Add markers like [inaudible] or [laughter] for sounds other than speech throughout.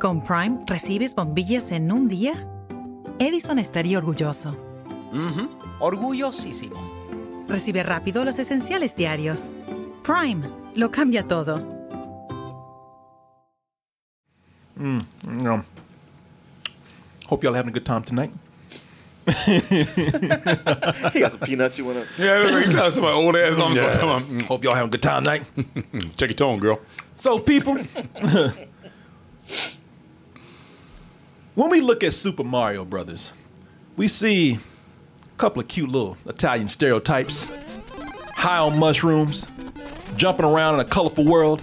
Con Prime recibes bombillas en un día. Edison estaría orgulloso. Orgullosísimo. Recibe rápido los esenciales diarios. Prime lo cambia todo. You know, hope y'all having a good time tonight. [laughs] He got some peanuts you want to. Yeah, that's right. some old ass on Yeah. the Hope y'all having a good time tonight. [laughs] Check your tone, girl. So, people, [laughs] when we look at Super Mario Brothers, we see a couple of cute little Italian stereotypes, high on mushrooms, jumping around in a colorful world,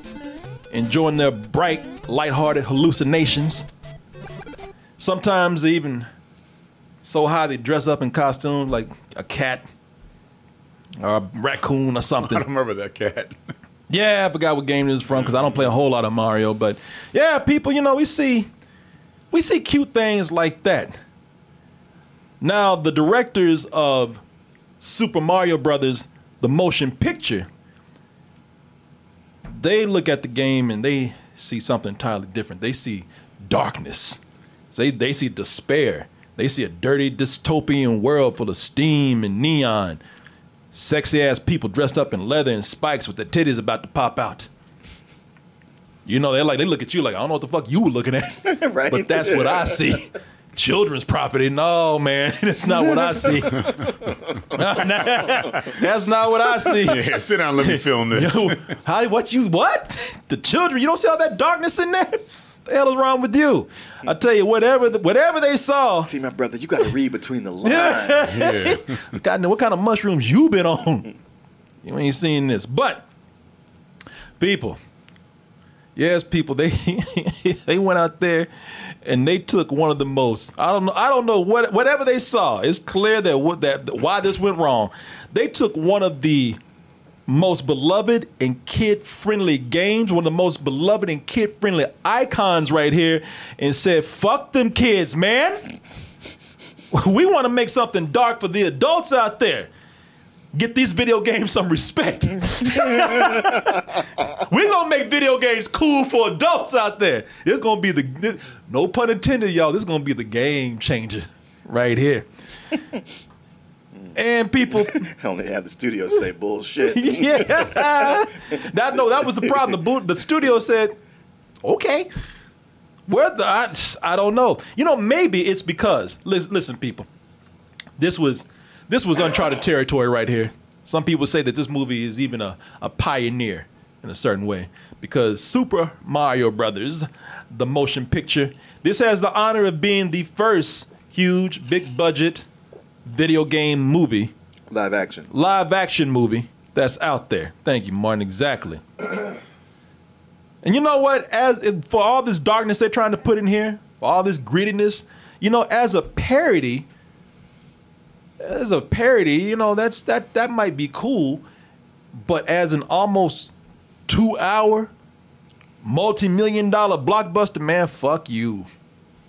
enjoying their bright, lighthearted hallucinations. Sometimes they even so high they dress up in costumes like a cat or a raccoon or [laughs] something. I don't remember that cat. Yeah, I forgot what game this is from because I don't play a whole lot of Mario. But yeah, people, you know, we see we see cute things like that. Now, the directors of Super Mario Brothers, the motion picture, they look at the game and they see something entirely different. They see darkness. They they see despair. They see a dirty dystopian world full of steam and neon sexy ass people dressed up in leather and spikes with their titties about to pop out. You know, they're like they look at you like I don't know what the fuck you were looking at, [laughs] Right. but that's what I see. Children's property. No, man, [laughs] that's not what I see. [laughs] that's not what I see. Yeah, sit down, and let me film this. Yo, how? What you? What? The children? You don't see all that darkness in there? The hell is wrong with you? I tell you, whatever, whatever they saw. See, my brother, you got to read between the lines. yeah. God, know what kind of mushrooms you been on? You ain't seen this. But people, yes, people, they [laughs] they went out there and they took one of the most. I don't know. I don't know what whatever they saw. It's clear that what that why this went wrong. They took one of the most beloved and kid friendly games, one of the most beloved and kid friendly icons right here, and said, "Fuck them kids, man." [laughs] we want to make something dark for the adults out there. Get these video games some respect. [laughs] We're gonna make video games cool for adults out there. It's gonna be the this- no pun intended, y'all. This is gonna be the game changer right here. and people, [laughs] I only had the studio say bullshit. [laughs] yeah, that no, that was the problem. The boot, the studio said, okay. Where the I, I don't know. You know, maybe it's because listen, listen, people. This was this was uncharted territory right here. Some people say that this movie is even a, a pioneer in a certain way because Super Mario Brothers, the motion picture, this has the honor of being the first huge, big budget video game movie Live action. live action movie that's out there. Thank you, Martin. Exactly. [clears throat] and you know what? As for all this darkness they're trying to put in here, for all this greediness, you know, as a parody, as a parody, you know, that's that that might be cool, but as an almost two hour, multi-million dollar blockbuster, man, fuck you.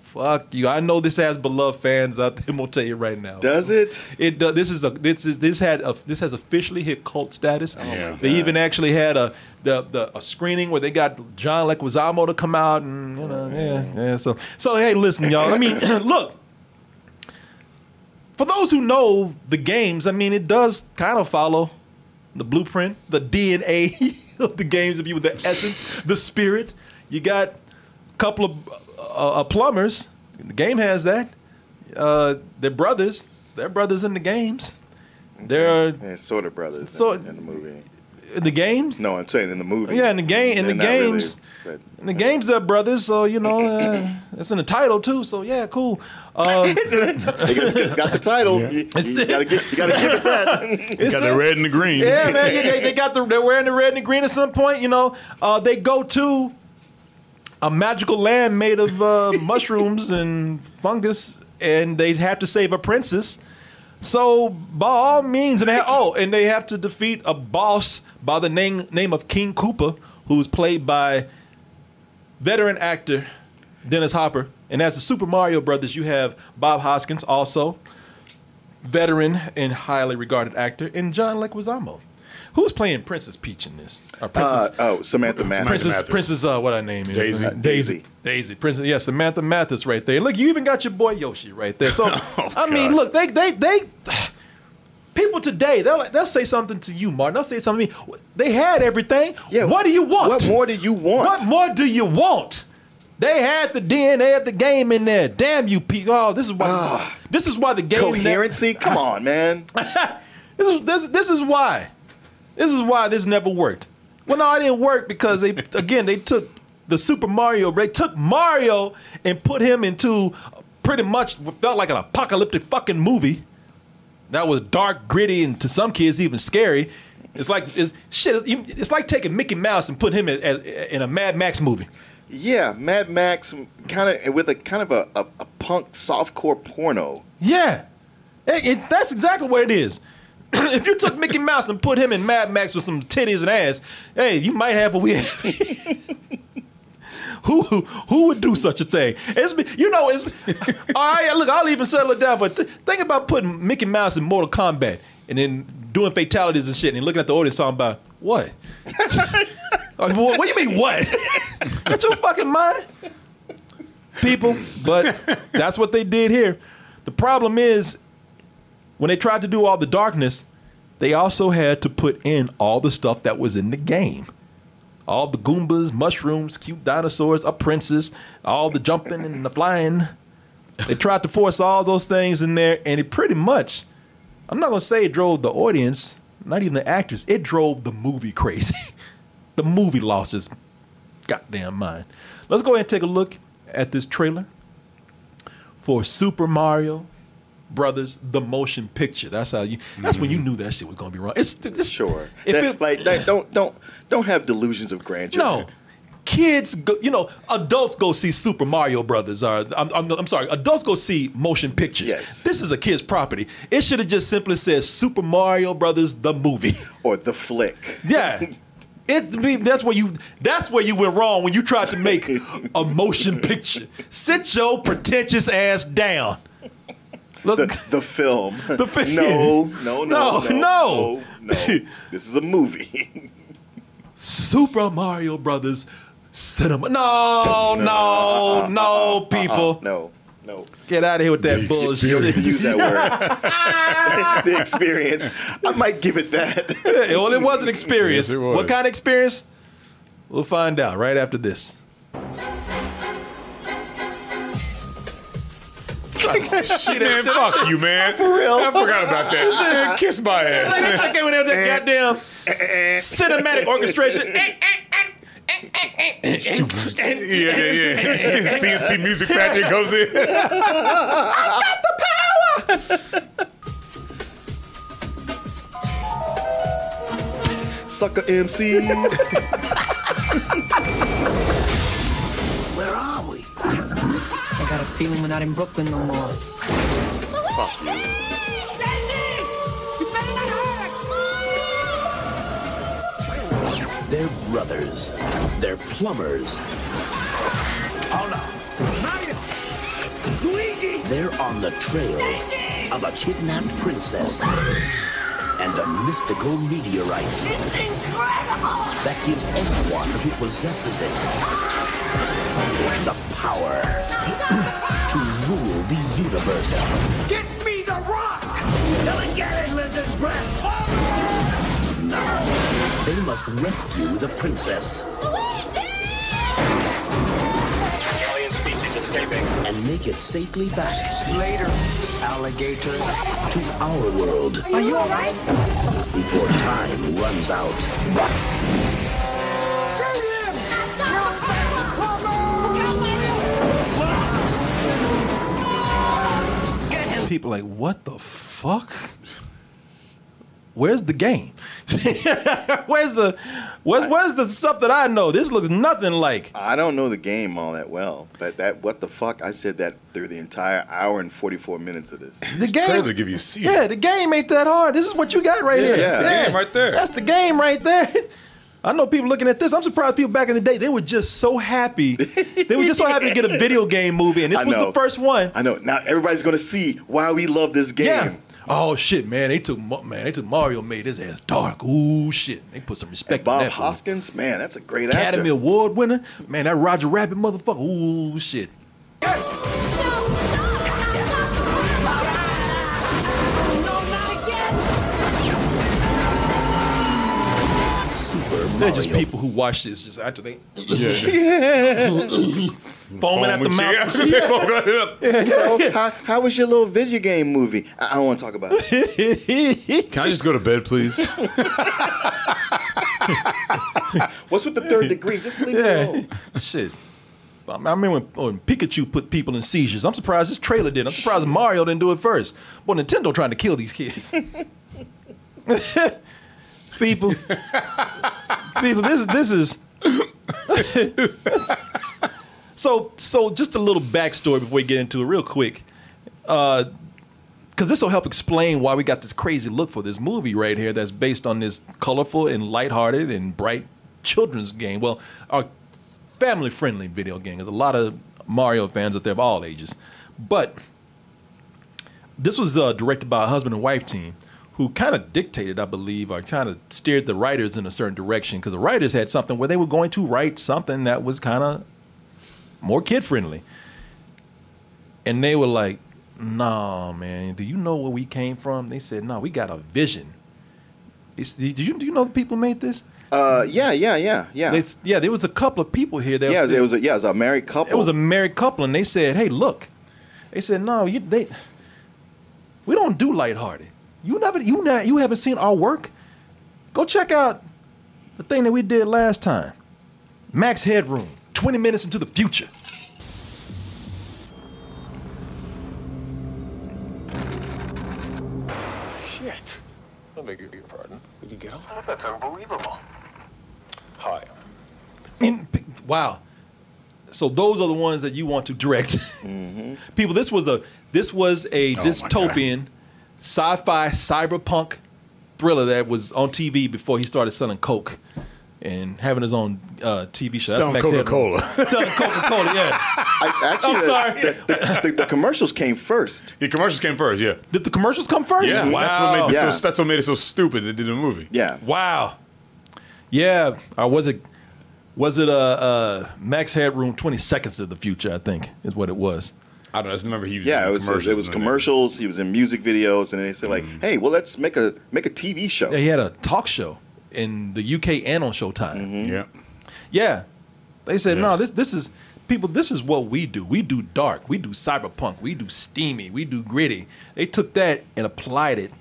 Fuck you. I know this has beloved fans out there. [laughs] I'm gonna tell you right now. Does it? It does. This is a this is this had a this has officially hit cult status. Oh yeah. They even actually had a the, the a screening where they got John Leguizamo to come out and you know yeah yeah. So so hey, listen, y'all. I mean, [clears throat] look. For those who know the games, I mean, it does kind of follow the blueprint, the DNA [laughs] of the games. If you the essence, the spirit. You got a couple of uh, uh, plumbers. The game has that. Uh, they're brothers. They're brothers in the games. They're Yeah, sort of brothers So- in, in the movie. In the games. No, I'm saying in the movie. Yeah, in the game- in the not really, games. but- In the games, they're brothers. So you know, uh, [laughs] it's in the title too. So yeah, cool. Um, [laughs] it's, it's got the title. You, It's- you gotta give, you gotta give it that. [laughs] it's Got the red and the green. Yeah, man. yeah, They, they got the they're wearing the red and the green at some point. You know, uh, they go to a magical land made of uh, mushrooms and fungus, and they have to save a princess. So by all means, and they oh, and they have to defeat a boss by the name name of King Koopa, who's played by veteran actor Dennis Hopper. And as the Super Mario Brothers, you have Bob Hoskins, also veteran and highly regarded actor, and John Leguizamo, Who's playing Princess Peach in this? Or Princess Uh, oh, Samantha Mathis. Princess Mathis. Princess uh what her name is? Daisy. Uh, Daisy. Daisy. Daisy. Princess yeah, Samantha Mathis right there. Look, you even got your boy Yoshi right there. So [laughs] Oh, I mean, look, they they they people today, they'll like, they'll say something to you, Martin. They'll say something to me. They had everything. Yeah. What do you want? What more do you want? What more do you want? They had the DNA of the game in there. Damn you, people! Oh, this is why. this is why the game. Coherency? Come on, man. [laughs] This is this, this is why. This is why this never worked. Well, no, it didn't work because they [laughs] again they took the Super Mario. They took Mario and put him into pretty much what felt like an apocalyptic fucking movie. That was dark, gritty, and to some kids even scary. It's like it's, shit. It's, it's like taking Mickey Mouse and putting him in, in a Mad Max movie. Yeah, Mad Max, kind of with a kind of a, a, a punk softcore porno. Yeah, It- it- that's exactly what it is. [clears throat] if you took Mickey Mouse and put him in Mad Max with some titties and ass, hey, you might have what we have. [laughs] who, who would do such a thing? It's you know it's [laughs] all right. Look, I'll even settle it down. But th- think about putting Mickey Mouse in Mortal Kombat and then doing fatalities and shit, and looking at the audience talking about what? [laughs] Like, what, what do you mean what? Got your fucking mind? People, but that's what they did here. The problem is when they tried to do all the darkness, they also had to put in all the stuff that was in the game. All the Goombas, mushrooms, cute dinosaurs, a princess, all the jumping and the flying. They tried to force all those things in there, and it pretty much, I'm not gonna say it drove the audience, not even the actors, it drove the movie crazy. [laughs] the movie lost its goddamn mind. Let's go ahead and take a look at this trailer for Super Mario Brothers, the motion picture. That's how you. That's when you mm-hmm. knew that shit was gonna be wrong. It's, it's Sure. If That- it, like, that, don't don't don't have delusions of grandeur. no, kids, go, you know, adults go see Super Mario Brothers. Or I'm, I'm, I'm sorry, adults go see motion pictures. Yes. This is a kid's property. It should have just simply said Super Mario Brothers, the movie. [laughs] or the flick. Yeah. [laughs] It, that's where you that's where you went wrong when you tried to make [laughs] a motion picture. Sit your pretentious ass down. Let's, The, the film. [laughs] The fi- No, no, No, no, no, no. no, [laughs] no. This is a movie. Super Mario Brothers cinema. No, [laughs] no, no, uh-uh, uh-uh, people. no, no. Get out of here with that bullshit. Use that word. the experience. I might give it that. well, it was an experience. Yes, it was. What kind of experience? We'll find out right after this. [laughs] Shit, man, fuck you, man. For real. I forgot about that. Man, kiss my ass. man. I came in there with that eh, goddamn eh, eh, cinematic orchestration. [laughs] [laughs] Yeah, yeah, yeah. C+C Music Factory comes in. I've got the power. Sucker MCs. Feeling we're not in Brooklyn no more. They're brothers. They're plumbers. Oh no. Mario! Luigi! They're on the trail of a kidnapped princess and a mystical meteorite It's incredible! that gives anyone who possesses it the power the universe. Get me the rock! Don't get it, lizard breath! Now, they must rescue the princess Alien species escaping. and make it safely back Later, alligator. to our world Are you alright? before time runs out. Save People like, what the fuck? Where's the game? [laughs] where's the where's, where's the stuff that I know? This looks nothing like. I don't know the game all that well, but that what the fuck? I said that through the entire hour and forty four minutes of this. The game. trailer give you a seat. Yeah, the game ain't that hard. This is what you got right Yeah, here. Yeah, the game right there. That's the game right there. [laughs] I know people looking at this. I'm surprised people back in the day they were just so happy. they were just so happy to get a [laughs] video game movie, and this I was know. the first one. I know. Now everybody's gonna see why we love this game. Yeah. Oh shit, man! They took man, they took Mario, made his ass dark. Ooh shit! They put some respect Bob on that. boy. Hoskins, man, that's a great Academy actor. Award winner, man. That Roger Rabbit motherfucker. Ooh shit! Super They're just Mario. people who watch this just after they Yeah. [laughs] foaming at the mouth. [laughs] [laughs] So, how, how was your little video game movie? I, I don't want to talk about it. Can I just go to bed, please? What's with the third degree? Just leave it Yeah, alone. shit. I I remember when, when Pikachu put people in seizures. I'm surprised this trailer did. I'm surprised Mario didn't do it first. Well, Nintendo trying to kill these kids. People, people. This this is. [laughs] so so just a little backstory before we get into it, real quick. Uh, because this will help explain why we got this crazy look for this movie right here that's based on this colorful and lighthearted and bright children's game. Well, our family friendly video game. There's a lot of Mario fans out there of all ages. But this was uh, directed by a husband and wife team who kind of dictated, I believe, or kind of steered the writers in a certain direction because the writers had something where they were going to write something that was kind of more kid friendly. And they were like, nah, man, do you know where we came from? They said, no, we got a vision. It's, do, you, do you know the people who made this? Uh, yeah, yeah, yeah, yeah. It's, yeah, there was a couple of people here that yeah, was, it was a, yeah, it was a married couple. it was a married couple, and they said, "Hey, look," they said, "No, you they, we don't do lighthearted. You never, you not, you haven't seen our work. Go check out the thing that we did last time. Max Headroom, twenty minutes into the future. Shit. I beg your pardon. Did you get him? That's unbelievable. Hi. I wow. So those are the ones that you want to direct. Mm-hmm. [laughs] People, this was a this was a oh my dystopian sci-fi cyberpunk thriller that was on TV before he started selling coke and having his own uh, TV show. That's Selling Max Coca-Cola. [laughs] selling Coca-Cola, yeah. I, actually, I'm the- sorry. The, the, the, the commercials came first. The commercials came first, yeah. Did the commercials come first? Yeah, Wow. that's, what made it Yeah. so, that's what made it so stupid they did the movie. Yeah. Wow. Yeah. Or was it was it uh, uh Max Headroom 20 seconds of the future, I think, is what it was. I don't know. I just remember he was Yeah, in it was commercials it was commercials. He was in music videos, and they said like, Mm. "Hey, well, let's make a make a TV show." Yeah, he had a talk show in the UK and on Showtime. Yeah. Yeah. They said, Yeah. no, this this is people, this is what we do. We do dark, we do cyberpunk, we do steamy, we do gritty. They took that and applied it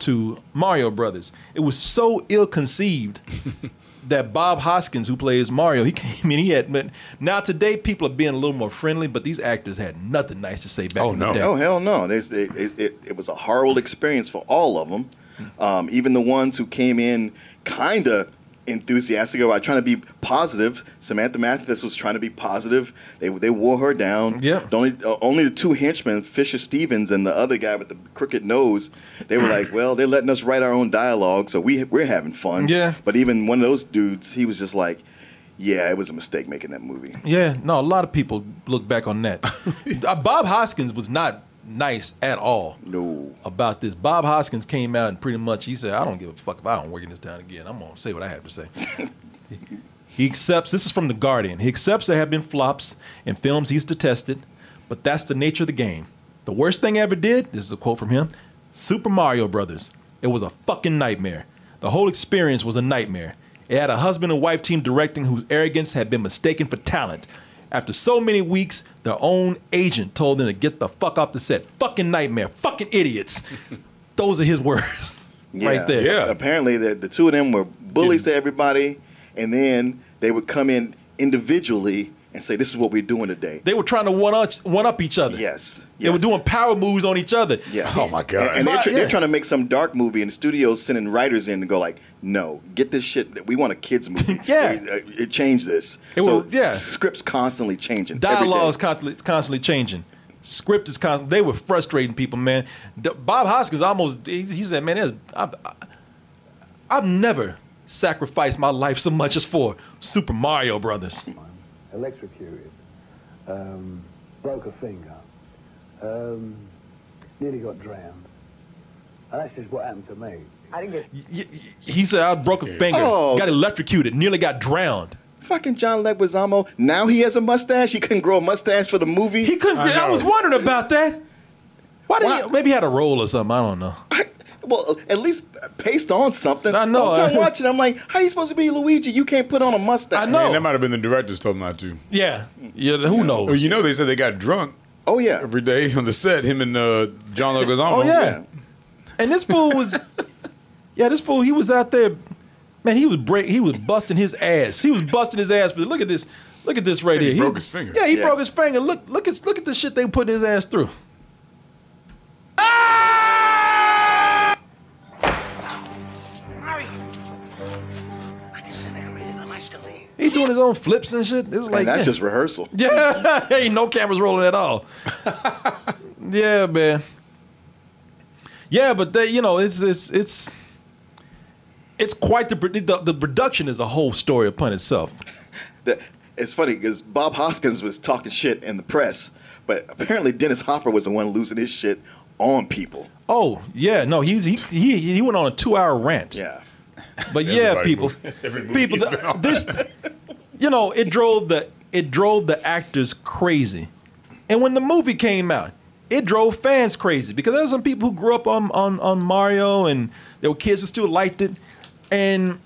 to Mario Brothers. It was so ill conceived [laughs] that Bob Hoskins, who plays Mario, he came in, he had but now today people are being a little more friendly, but these actors had nothing nice to say back Oh, in the no. day. Oh hell no! There's, it, it, it, it was a horrible experience for all of them. Um, even the ones who came in kind of enthusiastic about trying to be positive. Samantha Mathis was trying to be positive. They they wore her down. Yeah. The only uh, only the two henchmen, Fisher Stevens and the other guy with the crooked nose, they were like, [clears throat] well, they're letting us write our own dialogue, so we we're having fun. Yeah. But even one of those dudes, he was just like. Yeah, it was a mistake making that movie. Yeah, no, a lot of people look back on that. [laughs] Uh, Bob Hoskins was not nice at all. No. About this, Bob Hoskins came out and pretty much he said, "I don't give a fuck if I don't work in this town again. I'm gonna say what I have to say." [laughs] he accepts. This is from the Guardian. He accepts there have been flops in films he's detested, but that's the nature of the game. The worst thing I ever did. This is a quote from him. Super Mario Brothers. It was a fucking nightmare. The whole experience was a nightmare. It had a husband and wife team directing whose arrogance had been mistaken for talent. After so many weeks, their own agent told them to get the fuck off the set. Fucking nightmare. Fucking idiots. [laughs] Those are his words. Right there. Yeah. Apparently, the, the two of them were bullies to everybody, and then they would come in individually and say, "This is what we're doing today." They were trying to one up, one up each other. yes, They were doing power moves on each other. Yeah. Oh, my God. And, and they're, But, tr- yeah. they're trying to make some dark movie, and the studio's sending writers in to go like, "No, get this shit. We want a kids movie. [laughs] Yeah. it, uh, it changed this. It so will- yeah. s- scripts constantly changing. every Dialogue is constantly, constantly changing. Script is constantly. They were frustrating people, man. D- Bob Hoskins almost. He, he said, "Man, there's- I've, I've never sacrificed my life so much as for Super Mario Brothers." Electrocuted, um, broke a finger, um, nearly got drowned. And that's just what happened to me. I didn't get. Y- y- He said I broke a finger, Oh. got electrocuted, nearly got drowned. Fucking John Leguizamo. Now he has a mustache. He couldn't grow a mustache for the movie. He couldn't. I I, know. was wondering about that. Why did Why- he? Maybe he had a role or something. I don't know. Well, at least paste on something. I know. I'm [laughs] watching. I'm like, how are you supposed to be Luigi? You can't put on a mustache. I know. Man, that might have been the directors told him not to. Yeah, yeah. Who knows? Well, you know, they said they got drunk Oh yeah. every day on the set. Him and uh, John [laughs] Leguizamo. Oh yeah. And this fool was, [laughs] yeah, this fool. He was out there, man. He was break. He was busting his ass. He was busting his ass. But look at this. Look at this right Said he here. broke his finger. Yeah, he Yeah. broke his finger. Look, look at look at the shit they put his ass through. He doing his own flips and shit. It's like and that's yeah. just rehearsal. [laughs] Yeah, ain't no cameras rolling at all. [laughs] yeah, man. Yeah, but they, you know, it's it's it's it's quite the, the the production is a whole story upon itself. [laughs] The- it's funny because Bob Hoskins was talking shit in the press, but apparently Dennis Hopper was the one losing his shit on people. Oh yeah, no, he he he, he went on a two hour rant. Yeah. But yeah, people, movie people, he's been on. this, you know, it drove the it drove the actors crazy, and when the movie came out, it drove fans crazy because there were some people who grew up on on on Mario, and there were kids who still liked it, and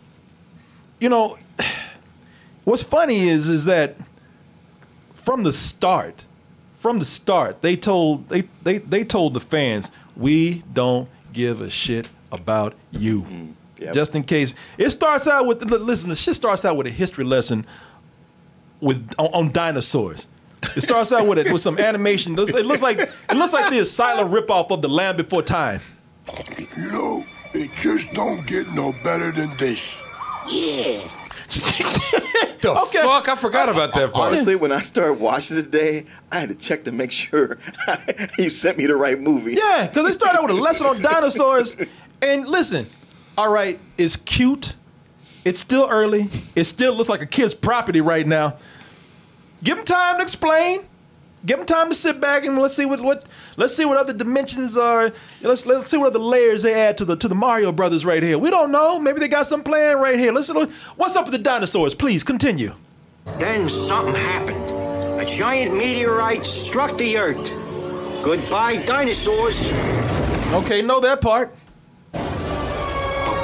you know, [sighs] what's funny is is that from the start, from the start, they told they they they told the fans, we don't give a shit about you. Mm-hmm. Yep. Just in case. It starts out with listen, the shit starts out with a history lesson with on, on dinosaurs. It starts out with it with some animation. It looks- like it looks like the asylum ripoff of the Land Before Time. You know, it just don't get no better than this. [laughs] The Okay. fuck? I forgot about that part. Honestly, when I started watching today, I had to check to make sure [laughs] you sent me the right movie. Yeah, because they started out with a lesson on dinosaurs. And listen, all right, it's cute. It's still early. It still looks like a kid's property right now. Give them time to explain. Give them time to sit back and let's see what, what let's see what other dimensions are. Let's let's see what other layers they add to the to the Mario Brothers right here. We don't know. Maybe they got some plan right here. Let's. What's up with the dinosaurs? Please continue. Then something happened. A giant meteorite struck the Earth. Goodbye, dinosaurs. Okay, know that part.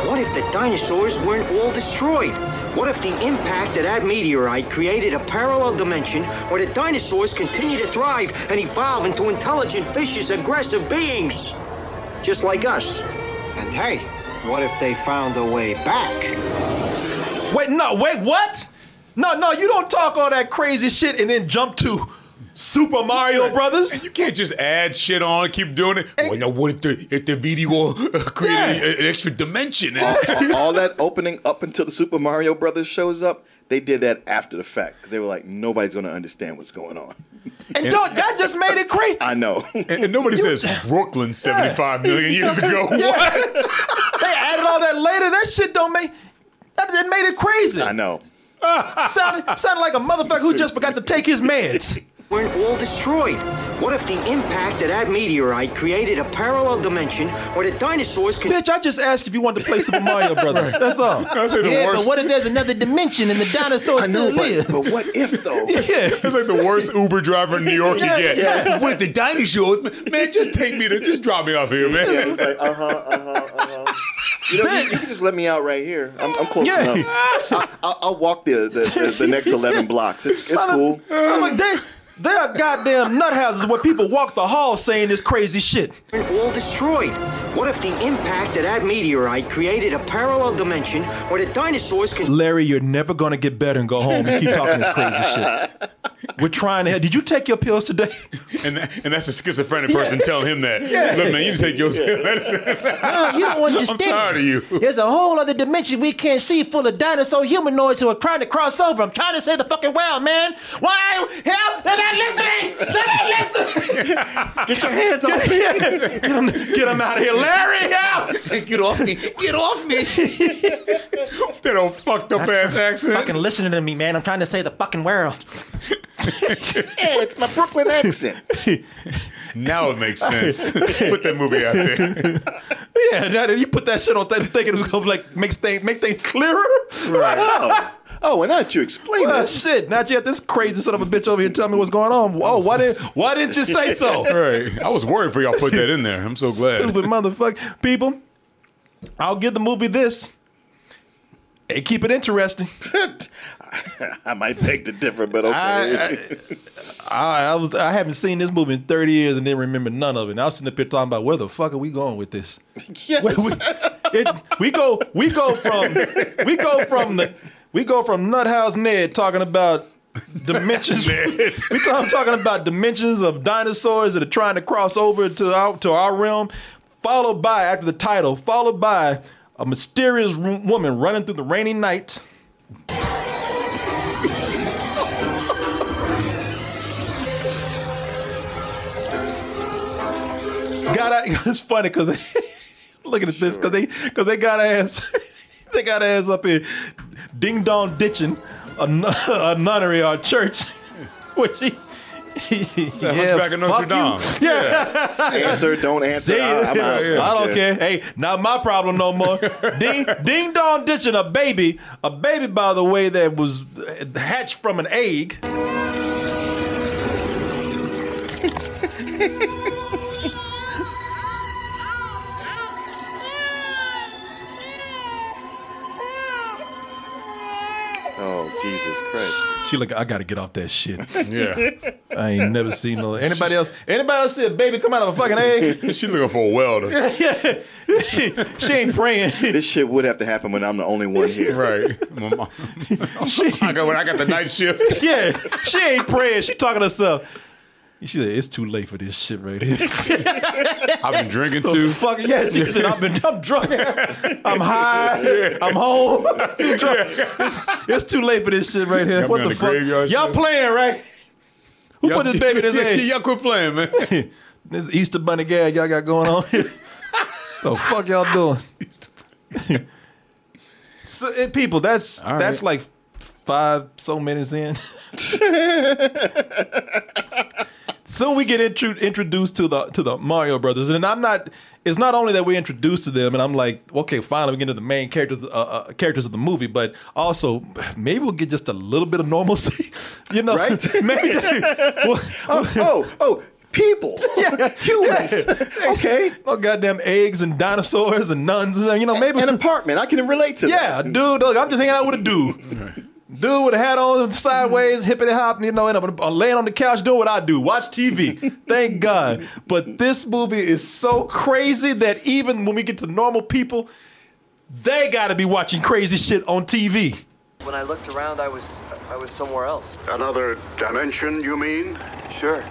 What if the dinosaurs weren't all destroyed? What if the impact of that meteorite created a parallel dimension where the dinosaurs continue to thrive and evolve into intelligent, vicious, aggressive beings? Just like us. And hey, what if they found a way back? Wait, no, wait, what? No, no, you don't talk all that crazy shit and then jump to Super Mario Brothers. You can't just add shit on, keep doing it. Well, now what if the if the meteor uh, created Yeah. an extra dimension? all, all- all that opening up until the Super Mario Brothers shows up, they did that after the fact because they were like, nobody's going to understand what's going on. And don't that just made it crazy. I know. and, and nobody says Brooklyn 75 million [laughs] years ago. Yeah. What? [laughs] they added all that later. That shit don't make that, that made it crazy. I know. [laughs] Sounded, sounded like a motherfucker who just forgot to take his meds. Weren't all destroyed? What if the impact of that meteorite created a parallel dimension where the dinosaurs can Bitch, I just asked if you wanted to play Super Mario [laughs] Brothers. That's all. I say the worst. if there's another dimension and the dinosaurs I know, but, but what if though? [laughs] yeah. It's like the worst Uber driver in New York Yeah, you get. yeah. [laughs] What if the dinosaurs? Man, just take me to, just drop me off here, man. It's like, uh huh, uh huh, uh huh. You know, you, you can just let me out right here. I'm, I'm close Yeah. enough. I, I'll, I'll walk the, the, the, the next 11 blocks. It's, it's cool. I'm like, they, they are goddamn nut houses where people walk the hall saying this crazy shit. weren't all destroyed? What if the impact of that meteorite created a parallel dimension where the dinosaurs can Larry, you're never gonna get better and go home and keep talking this crazy [laughs] shit. We're trying to. Help. Did you take your pills today? And, that, and that's a schizophrenic person telling him that. Look, man, you need to take your. Pills. [laughs] no, you don't understand. I'm tired of you. There's a whole other dimension we can't see full of dinosaur humanoids who are trying to cross over. I'm trying to say the fucking world, man. Why? Hell, they're not listening. They're not listening. [laughs] Get your hands off me. Get him, [laughs] get him out of here, Larry! Out! Get off me! Get off me! [laughs] that old fucked up ass accent. fucking listening to me, man. I'm trying to say the fucking world. yeah, it's my Brooklyn accent. Now it makes sense. Put that movie out there. Yeah, now that you put that shit on thing, thinking it was gonna like make things make things clearer. Right. Oh, well, now that you explain Well, it. shit. Now you have this crazy son of a bitch over here telling me what's going on. Oh, why did why didn't you say so? [laughs] Right. I was worried for y'all put that in there. I'm so glad. Stupid motherfucker. People, I'll give the movie this. Hey, keep it interesting. [laughs] I might beg to differ, but okay. I, I, I was I haven't seen this movie in 30 years and didn't remember none of it. And I was sitting up here talking about where the fuck are we going with this? [laughs] yes. We, it, we go we go from we go from the we go from Nuthouse Ned talking about dimensions. [laughs] [laughs] we talk, talking about dimensions of dinosaurs that are trying to cross over to our to our realm, followed by after the title, followed by a mysterious ru- woman running through the rainy night. [laughs] Got it's funny because looking at this because they because they got ass [laughs] they got ass up here ding dong ditching a, nun- [laughs] a nunnery or a church [laughs] which he. The Hunchback of Notre Dame. Yeah. answer, don't answer. See, I, I'm out. I don't care. Hey, not my problem no more. ding, ding dong ditching a baby, a baby by the way that was hatched from an egg. Jesus Christ! She like, I gotta get off that shit. [laughs] Yeah. I ain't never seen no anybody else. Anybody else see a baby come out of a fucking egg? [laughs] She looking for a welder. [laughs] yeah, she ain't praying. This shit would have to happen when I'm the only one here. Right. My mom- I got when I got the night shift. yeah, she ain't praying. She talking to herself. She said, "It's too late for this shit right here." [laughs] I've been drinking too. fuck yeah, she said, "I've been, I'm drunk, I'm high, I'm home. [laughs] It's, it's too late for this shit right here. Me what the the fuck? Y'all shift. playing right? Who put this baby in his [laughs] head? Y'all quit playing, man. This Easter bunny gag y'all got going on here. the fuck y'all doing? so, eh, people, that's All that's right. like five so minutes in. Soon we get intro- introduced to the to the Mario Brothers, and I'm not. It's not only that we're introduced to them, and I'm like, okay, finally we get into the main characters uh, uh, characters of the movie, but also maybe we'll get just a little bit of normalcy, [laughs] you know? Right? [laughs] Maybe. [laughs] well, Oh, oh, oh, people, humans. Okay, no goddamn eggs and dinosaurs and nuns, you know? Maybe an apartment. I can relate to that. Yeah, that. dude. Look, I'm just hanging out with a dude. Dude with a hat on sideways, mm-hmm. hippity hop, you know, and I'm I'm laying on the couch doing what I do, watch TV. [laughs] Thank God. But this movie is so crazy that even when we get to normal people, they got to be watching crazy shit on TV. When I looked around, I was I was somewhere else. Another dimension, you mean? Sure.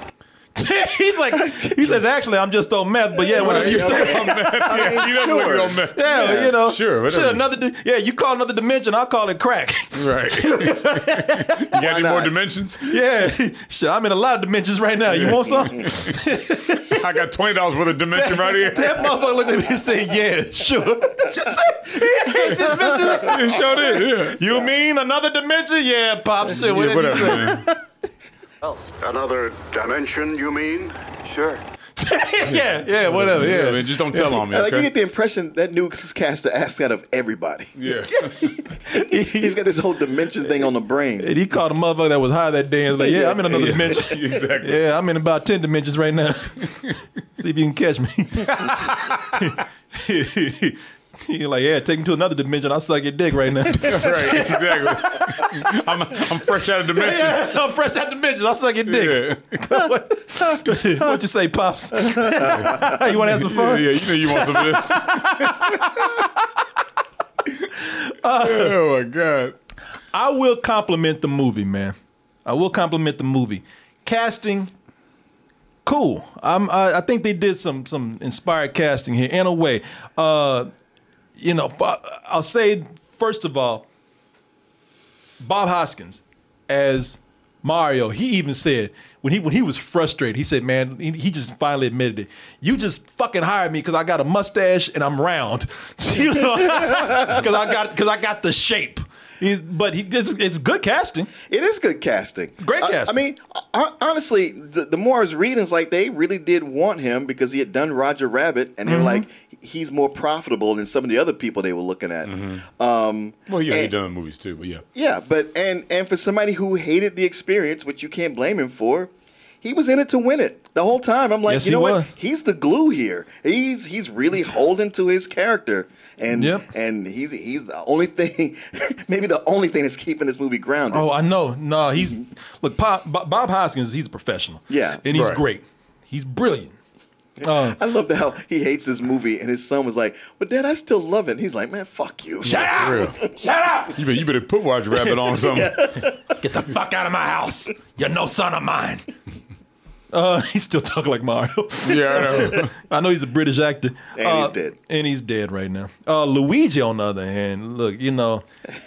[laughs] He's like, he says, actually, I'm just on meth, but yeah, whatever you say. On meth. Yeah, you never look on meth. Yeah, you know, Sure, whatever. another, di- yeah, you call another dimension, I'll call it crack. Right. [laughs] you got any more not? dimensions? Yeah, shit, I'm in a lot of dimensions right now. You want some? [laughs] I got twenty dollars worth of dimension right here. That motherfucker looked at me and said, "Yeah, sure." just say, he just missed it. It sure did. Yeah. You mean another dimension? Yeah, pop shit. Whatever, Yeah, whatever, you say. man. Else. Another dimension, you mean? Sure. [laughs] yeah, yeah, whatever. Yeah, Yeah, man, just don't tell on me, Like you get the impression that newscaster asked that of everybody. Yeah. [laughs] He's got this whole dimension thing on the brain. And he called a motherfucker that was high that day and was like, "Yeah, I'm in another Yeah. dimension. [laughs] Exactly. Yeah, I'm in about ten dimensions right now. See if you can catch me." [laughs] He's like, "Yeah, take me to another dimension. I'll suck your dick right now." [laughs] right. Exactly. I'm, I'm fresh out of dimensions. [laughs] Yeah, I'm fresh out of dimensions. I'll suck your dick. Yeah. what you say, pops? you want to have some fun? yeah, you know you want some of this. oh my god. I will compliment the movie, man. I will compliment the movie. Casting, cool. I'm, I, I think they did some some inspired casting here in a way. Uh, you know, I'll say first of all, Bob Hoskins as Mario. He even said when he when he was frustrated, he said, "Man, he, he just finally admitted it. You just fucking hired me because I got a mustache and I'm round, [laughs] you know, [laughs] because I got because I got the shape." He's, but he it's, it's good casting. It is good casting. It's great casting. I mean, hon- honestly, the, the more I was reading, it's like they really did want him because he had done Roger Rabbit, and they're Mhm. like, he's more profitable than some of the other people they were looking at. Mm-hmm. Um, Well, yeah, he and- done movies too, but yeah. Yeah, but and and for somebody who hated the experience, which you can't blame him for, he was in it to win it the whole time. I'm like, Yes, you know was. what? He's the glue here. He's he's really holding to his character, and and he's he's the only thing, [laughs] maybe the only thing that's keeping this movie grounded. Oh, I know. No, he's look. Bob, Bob Hoskins. He's a professional. Yeah. and he's Right. great. He's brilliant. Uh, [laughs] I love the how he hates this movie, and his son was like, "But Dad, I still love it." And he's like, "Man, fuck you." Shut [laughs] up! Shut up! You better, you better put Roger Rabbit on something. [laughs] Get the fuck out of my house. You're no son of mine. Uh, [laughs] he's still talking like Mario. Yeah, I know. [laughs] I know he's a British actor. And Uh, he's dead. And he's dead right now. Uh, Luigi, on the other hand, look, you know,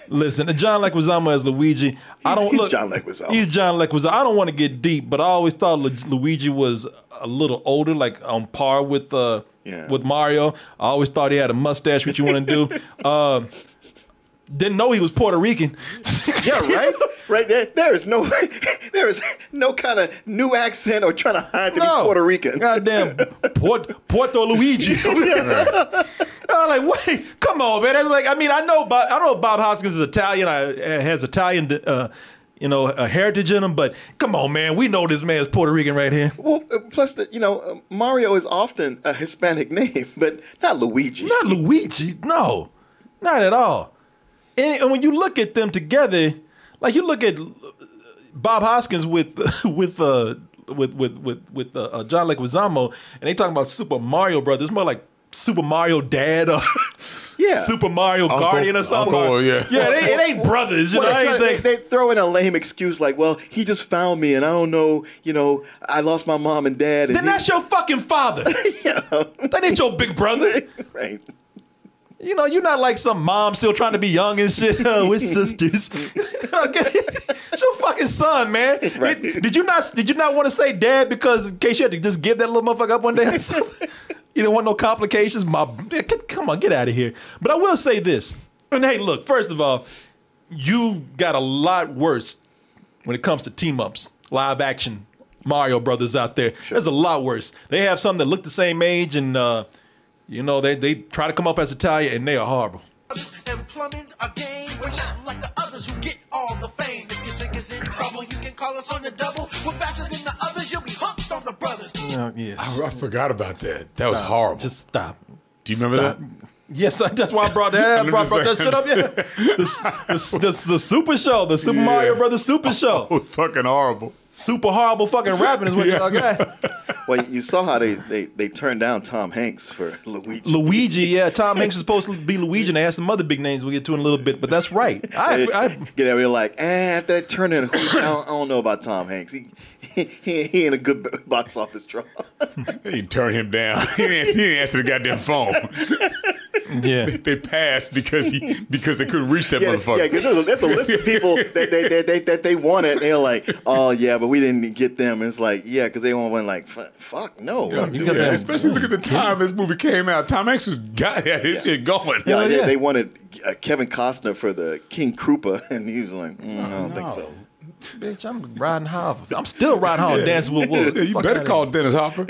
listen, John Leguizamo as Luigi. I [laughs] don't he's look. John Leguizamo. He's John Leguizamo. I don't want to get deep, but I always thought Lu- Luigi was a little older, like on par with uh Yeah. with Mario. I always thought he had a mustache. What you want to do? uh, didn't know he was Puerto Rican. yeah, [laughs] right. Right there, there is no, [laughs] there is no kind of new accent or trying to hide that he's Puerto Rican. Goddamn, Puerto, Puerto Luigi. [laughs] I'm like, wait, come on, man. That's like, I mean, I know, Bob, I know Bob Hoskins is Italian. I, has Italian, uh, you know, a heritage in him. But come on, man, we know this man's Puerto Rican right here. Well, uh, plus that you know, uh, Mario is often a Hispanic name, but not Luigi. Not Luigi. No, not at all. And, and when you look at them together, like you look at Bob Hoskins with [laughs] with uh with with with with uh, uh, John Leguizamo, and they talking about Super Mario Brothers. It's more like Super Mario Dad or [laughs] Yeah. Super Mario Uncle- Guardian or something. Uncle, yeah. yeah. They, it ain't brothers. You Well, know, they, try- they, they throw in a lame excuse like, "Well, he just found me, and I don't know. You know, I lost my mom and dad." And then that's your fucking father. [laughs] yeah, That ain't your big brother. right. You know, you're not like some mom still trying to be young and shit. [laughs] Oh, we're [laughs] sisters. Okay. It's your fucking son, man. [laughs] Right. Did, did you not did you not want to say dad because in case you had to just give that little motherfucker up one day? You don't want no complications? My come on, get out of here. But I will say this. And hey, look, first of all, you got a lot worse when it comes to team ups, live action Mario Brothers out there. There's a lot worse. They have some that look the same age and uh, you know, they they try to come up as Italian and they are horrible. And plumbing's a game. We're not like the others who get all the fame. If your sink is in trouble, you can call us on the double. We're faster than the others. You'll be hooked on the brothers. yeah. I, I forgot about that. That was horrible. Just stop. Do you remember Stop. Yes, that's why I brought that. [laughs] I I'm brought, brought that shit up. Yeah, the, the, the, the Super Show, the Super [laughs] Yeah. Mario Brothers Super [laughs] oh, Show. that? was fucking horrible. Super horrible fucking rapping is what y'all got. [laughs] Well, you saw how they, they, they turned down Tom Hanks for Luigi. Luigi, yeah, [laughs] Tom Hanks is supposed to be Luigi, and they have some other big names we'll get to in a little bit, but that's right. I, I, Get out here like, eh, after that turn in I don't, I don't know about Tom Hanks. He, he, he ain't a good box office draw. [laughs] They didn't turn him down. he, didn't, he didn't answer the goddamn phone. Yeah. they passed because he because they couldn't reach that Yeah, motherfucker. yeah, because there's, a- there's a list of people [laughs] that they, that, they, that they wanted. They're like, oh yeah, but we didn't get them. And it's like, yeah, because they all went like, fuck, fuck no. Yeah, you yeah, especially look at the time this movie came out. Tom Hanks was got had his shit going. Yeah, Hell they, yeah. they wanted uh, Kevin Costner for the King Koopa, [laughs] and he was like, mm, I don't think so. bitch, I'm riding Hoffa. I'm still riding Hoffa, dancing with wolves. [laughs] You Fuck better call here. Dennis Hopper.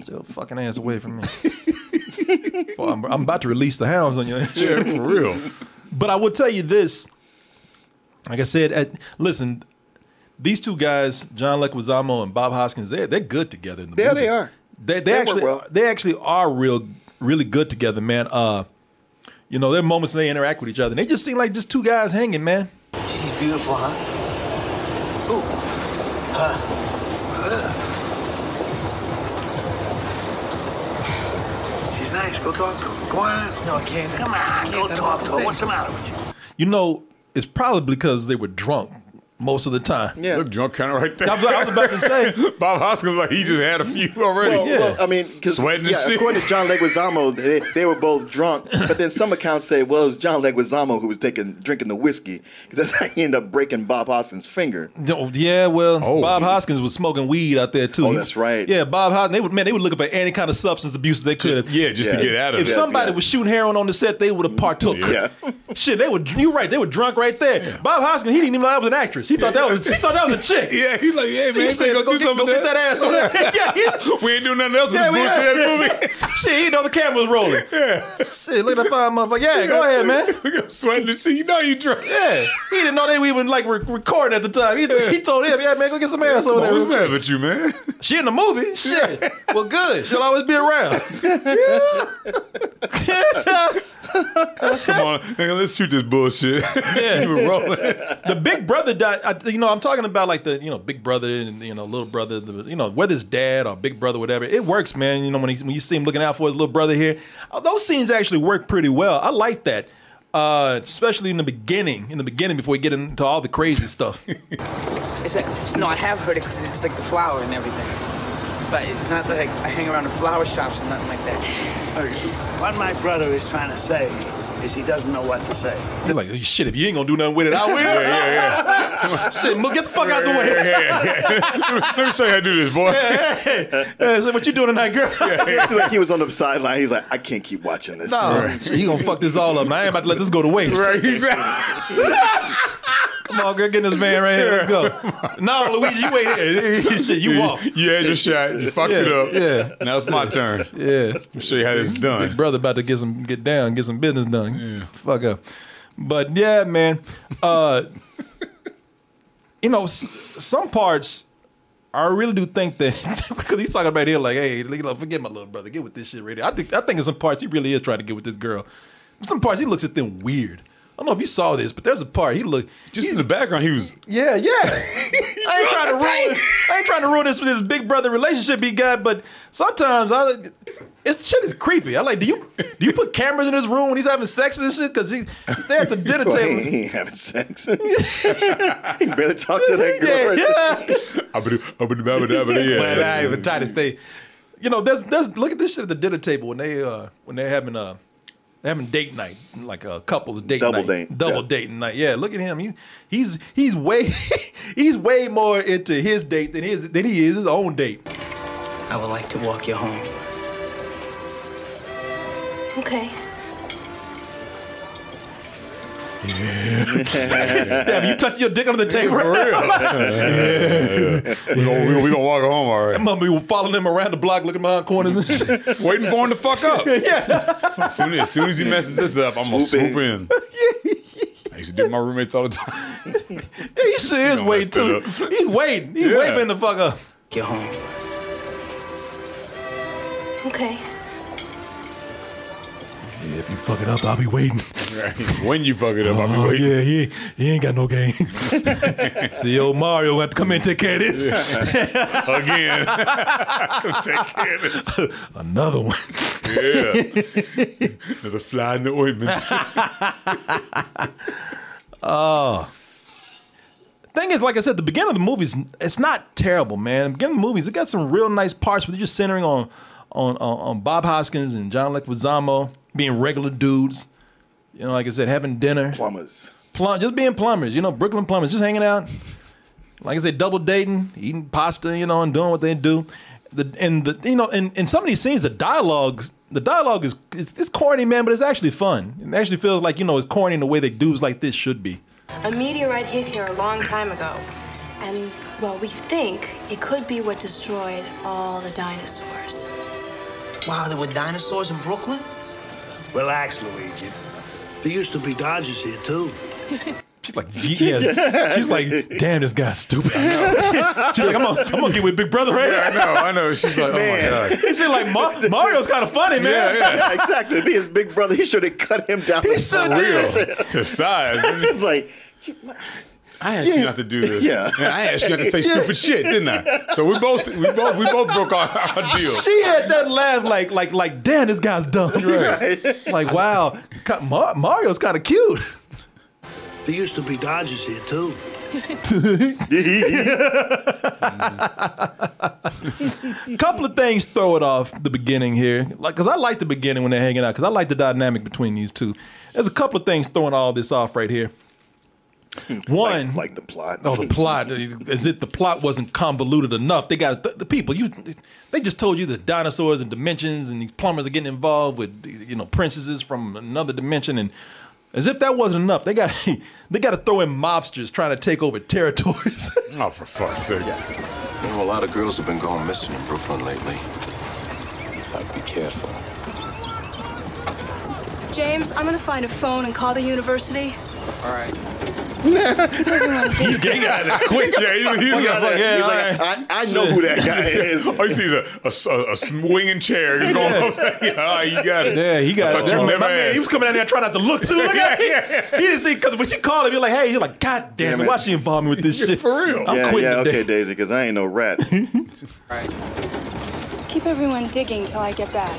Still fucking ass away from me. Boy, I'm, I'm about to release the hounds on your ass. [laughs] yeah, for real. But I will tell you this. Like I said, at, listen, these two guys, John Leguizamo and Bob Hoskins, they're they're good together. In the There movie. they are. They, they, They actually well. they actually are real really good together, man. Uh, you know, there are moments when they interact with each other. And they just seem like just two guys hanging, man. She's beautiful, huh? Who? Huh? She's nice. Go talk to her. Go on. No, I can't. Come on. Go talk to her. What's the matter with you? You know, it's probably because they were drunk most of the time. Yeah. Look drunk kind of right there. I was, I was about to say. [laughs] Bob Hoskins like he just had a few already. Well, Yeah. well, I mean, because Sweating and yeah, shit. according to John Leguizamo, they, they were both drunk. But then some accounts say, well, it was John Leguizamo who was taking drinking the whiskey because that's how he ended up breaking Bob Hoskins' finger. Oh, Yeah, well, Oh. Bob Hoskins was smoking weed out there too. Oh, that's right. Yeah, Bob Hoskins. They would man, they would looking for any kind of substance abuse they could have. yeah, just Yeah. to get out of If it. somebody yeah. was shooting heroin on the set, they would have partook. Yeah. Shit, they were. You're right. They were drunk right there. Bob Hoskins, he didn't even know I was an actress. He thought that was. He thought that was a chick. [laughs] Yeah, he's like, He man, said, go, go do get- something. go get that ass on [laughs] there. [laughs] Yeah, we ain't doing nothing else with Yeah, bullshit ass movie. Shit, he know the camera was rolling. Yeah. Shit, look at that fine motherfucker. Yeah, go ahead, man. Look at him sweating the shit. You know you drunk. Yeah, he didn't know they were even like re- recording at the time. He, he told him, "Yeah, man, go get some ass over there." what's mad with you, man? She in the movie. Shit. Well, good. She'll always be around. Come on, nigga, let's shoot this bullshit. [laughs] Yeah. you were rolling. the big brother died. I, you know, I'm talking about like the you know big brother and you know little brother. The, you know whether it's dad or big brother, whatever. It works, man. You know when he, when you see him looking out for his little brother here, uh, those scenes actually work pretty well. I like that, uh, especially in the beginning. In the beginning, before we get into all the crazy stuff. [laughs] It's like, no, I have heard it because it's like the flower and everything. But it's not like I hang around the flower shops and nothing like that. What my brother is trying to say is he doesn't know what to say. They're like, oh, shit, if you ain't gonna do nothing with it, I will. Yeah, yeah, yeah. [laughs] shit, Mo, get the fuck out the way. [laughs] Let me show you how to do this, boy. Hey, hey, hey, so what you doing tonight, girl? [laughs] It's like he was on the sideline. He's like, I can't keep watching this. No, shit, he gonna fuck this all up. Now I ain't about to let this go to waste. Right, exactly. Come on, girl, get in this van right here. Let's go. No, Luigi, you wait here. Shit, you walk. You had your shot. You fucked Yeah, it up. yeah. Now it's my turn. Yeah. Let me show you how this is done. Big brother about to get some get down, get some business done. Fuck up. But yeah, man. Uh [laughs] you know, s- some parts I really do think that [laughs] because he's talking about here like, hey, forget my little brother, get with this shit right here. I think I think in some parts he really is trying to get with this girl. Some parts he looks at them weird. I don't know if you saw this, but there's a part he look Just in the background, he was. yeah, yeah. [laughs] I ain't trying to ruin. I ain't trying to ruin this with this big brother relationship he got, but sometimes I, it's shit is creepy. I like. Do you do you put cameras in his room when he's having sex and shit? Because he they at the [laughs] dinner Well, table. he ain't having sex. [laughs] he can barely talk to that girl. Yeah, abba-doo, yeah. Well, I even try to stay. You know, there's there's look at this shit at the dinner table when they uh when they're having uh they're having date night like a couple's date Double night, date, double yeah. dating night. Yeah, look at him. He, he's he's way [laughs] he's way more into his date than his than he is his own date. I would like to walk you home. Okay. Damn, you touching your dick under the table For real. [laughs] We're gonna, we, we gonna walk home all right. I'm gonna be following him around the block, looking behind corners and shit. [laughs] Waiting for him to fuck up. [laughs] yeah. As soon as, as soon as he messes this up, I'm gonna Swoop swoop in. I used to do with my roommates all the time. Yeah, he sure is waiting too. He's waiting. He's Yeah. waiting for him to fuck up. Get home. Okay. If you fuck it up, I'll be waiting. when you fuck it up, I'll be Oh, waiting. yeah, he, he ain't got no game. [laughs] See, old Mario gonna have to come in and take care of this. [laughs] Again. Come [laughs] take care of this. Another one. Yeah. Another fly in the ointment. Oh. Thing is, like I said, the beginning of the movies, it's not terrible, man. The beginning of the movies, it got some real nice parts, but they're just centering on on, on, on Bob Hoskins and John Leguizamo being regular dudes. You know, like I said, having dinner. Plumbers. Plum, just being plumbers, you know, Brooklyn plumbers, just hanging out. Like I said, double dating, eating pasta, you know, and doing what they do. The and the you know, in, in some of these scenes, the dialogues, the dialogue is it's, it's corny, man, but it's actually fun. It actually feels like you know, it's corny in the way that dudes like this should be. A meteorite hit here a long time ago. And, well, we think it could be what destroyed all the dinosaurs. Wow, there were dinosaurs in Brooklyn? Relax, Luigi. There used to be Dodgers here, too. [laughs] She's like, yeah. She's like, damn, this guy's stupid. [laughs] She's like, I'm gonna, I'm gonna get with Big Brother right Yeah, I know, I know. She's like, oh my God. She's like, Mar- Mario's kind of funny, man. Yeah, Yeah, [laughs] exactly. Be his big brother. He should have cut him down. He to should Real. To size. It's like, I asked you not to do this. Yeah. And I asked you not to say [laughs] stupid shit, didn't I? So we both we both we both broke our, our deal. She had that laugh like, like, like, damn, this guy's dumb. Right? [laughs] Like, wow, Mar- Mario's kind of cute. There used to be Dodgers here, too. [laughs] couple of things throw it off the beginning here, like because I like the beginning when they're hanging out because I like the dynamic between these two. There's a couple of things throwing all this off right here. One, like, like the plot. Oh, the plot. As if the plot wasn't convoluted enough. They got the, the people. You, they just told you the dinosaurs and dimensions and these plumbers are getting involved with, you know, princesses from another dimension and As if that wasn't enough, they got [laughs] they got to throw in mobsters trying to take over territories. [laughs] oh, for fuck's sake! You know, a lot of girls have been going missing in Brooklyn lately. I'd be careful. James, I'm gonna find a phone and call the university. All right. he got it quick. Yeah, he, he's got Yeah, it. he's like, I, I know [laughs] who that guy is. Oh, all you see is a, a, a, a swinging chair just going up. [laughs] Yeah, all right, you got it. Yeah, he got I it. thought you My never man, he was coming down there trying not to look too. Look at him. He didn't see because when she called him, you're like, hey, you're like, God damn, Damn it, it. why she involve me with this [laughs] shit? For real. I'm yeah, quitting yeah, today. okay, Daisy, because I ain't no rat. All right. Keep everyone digging till I get back.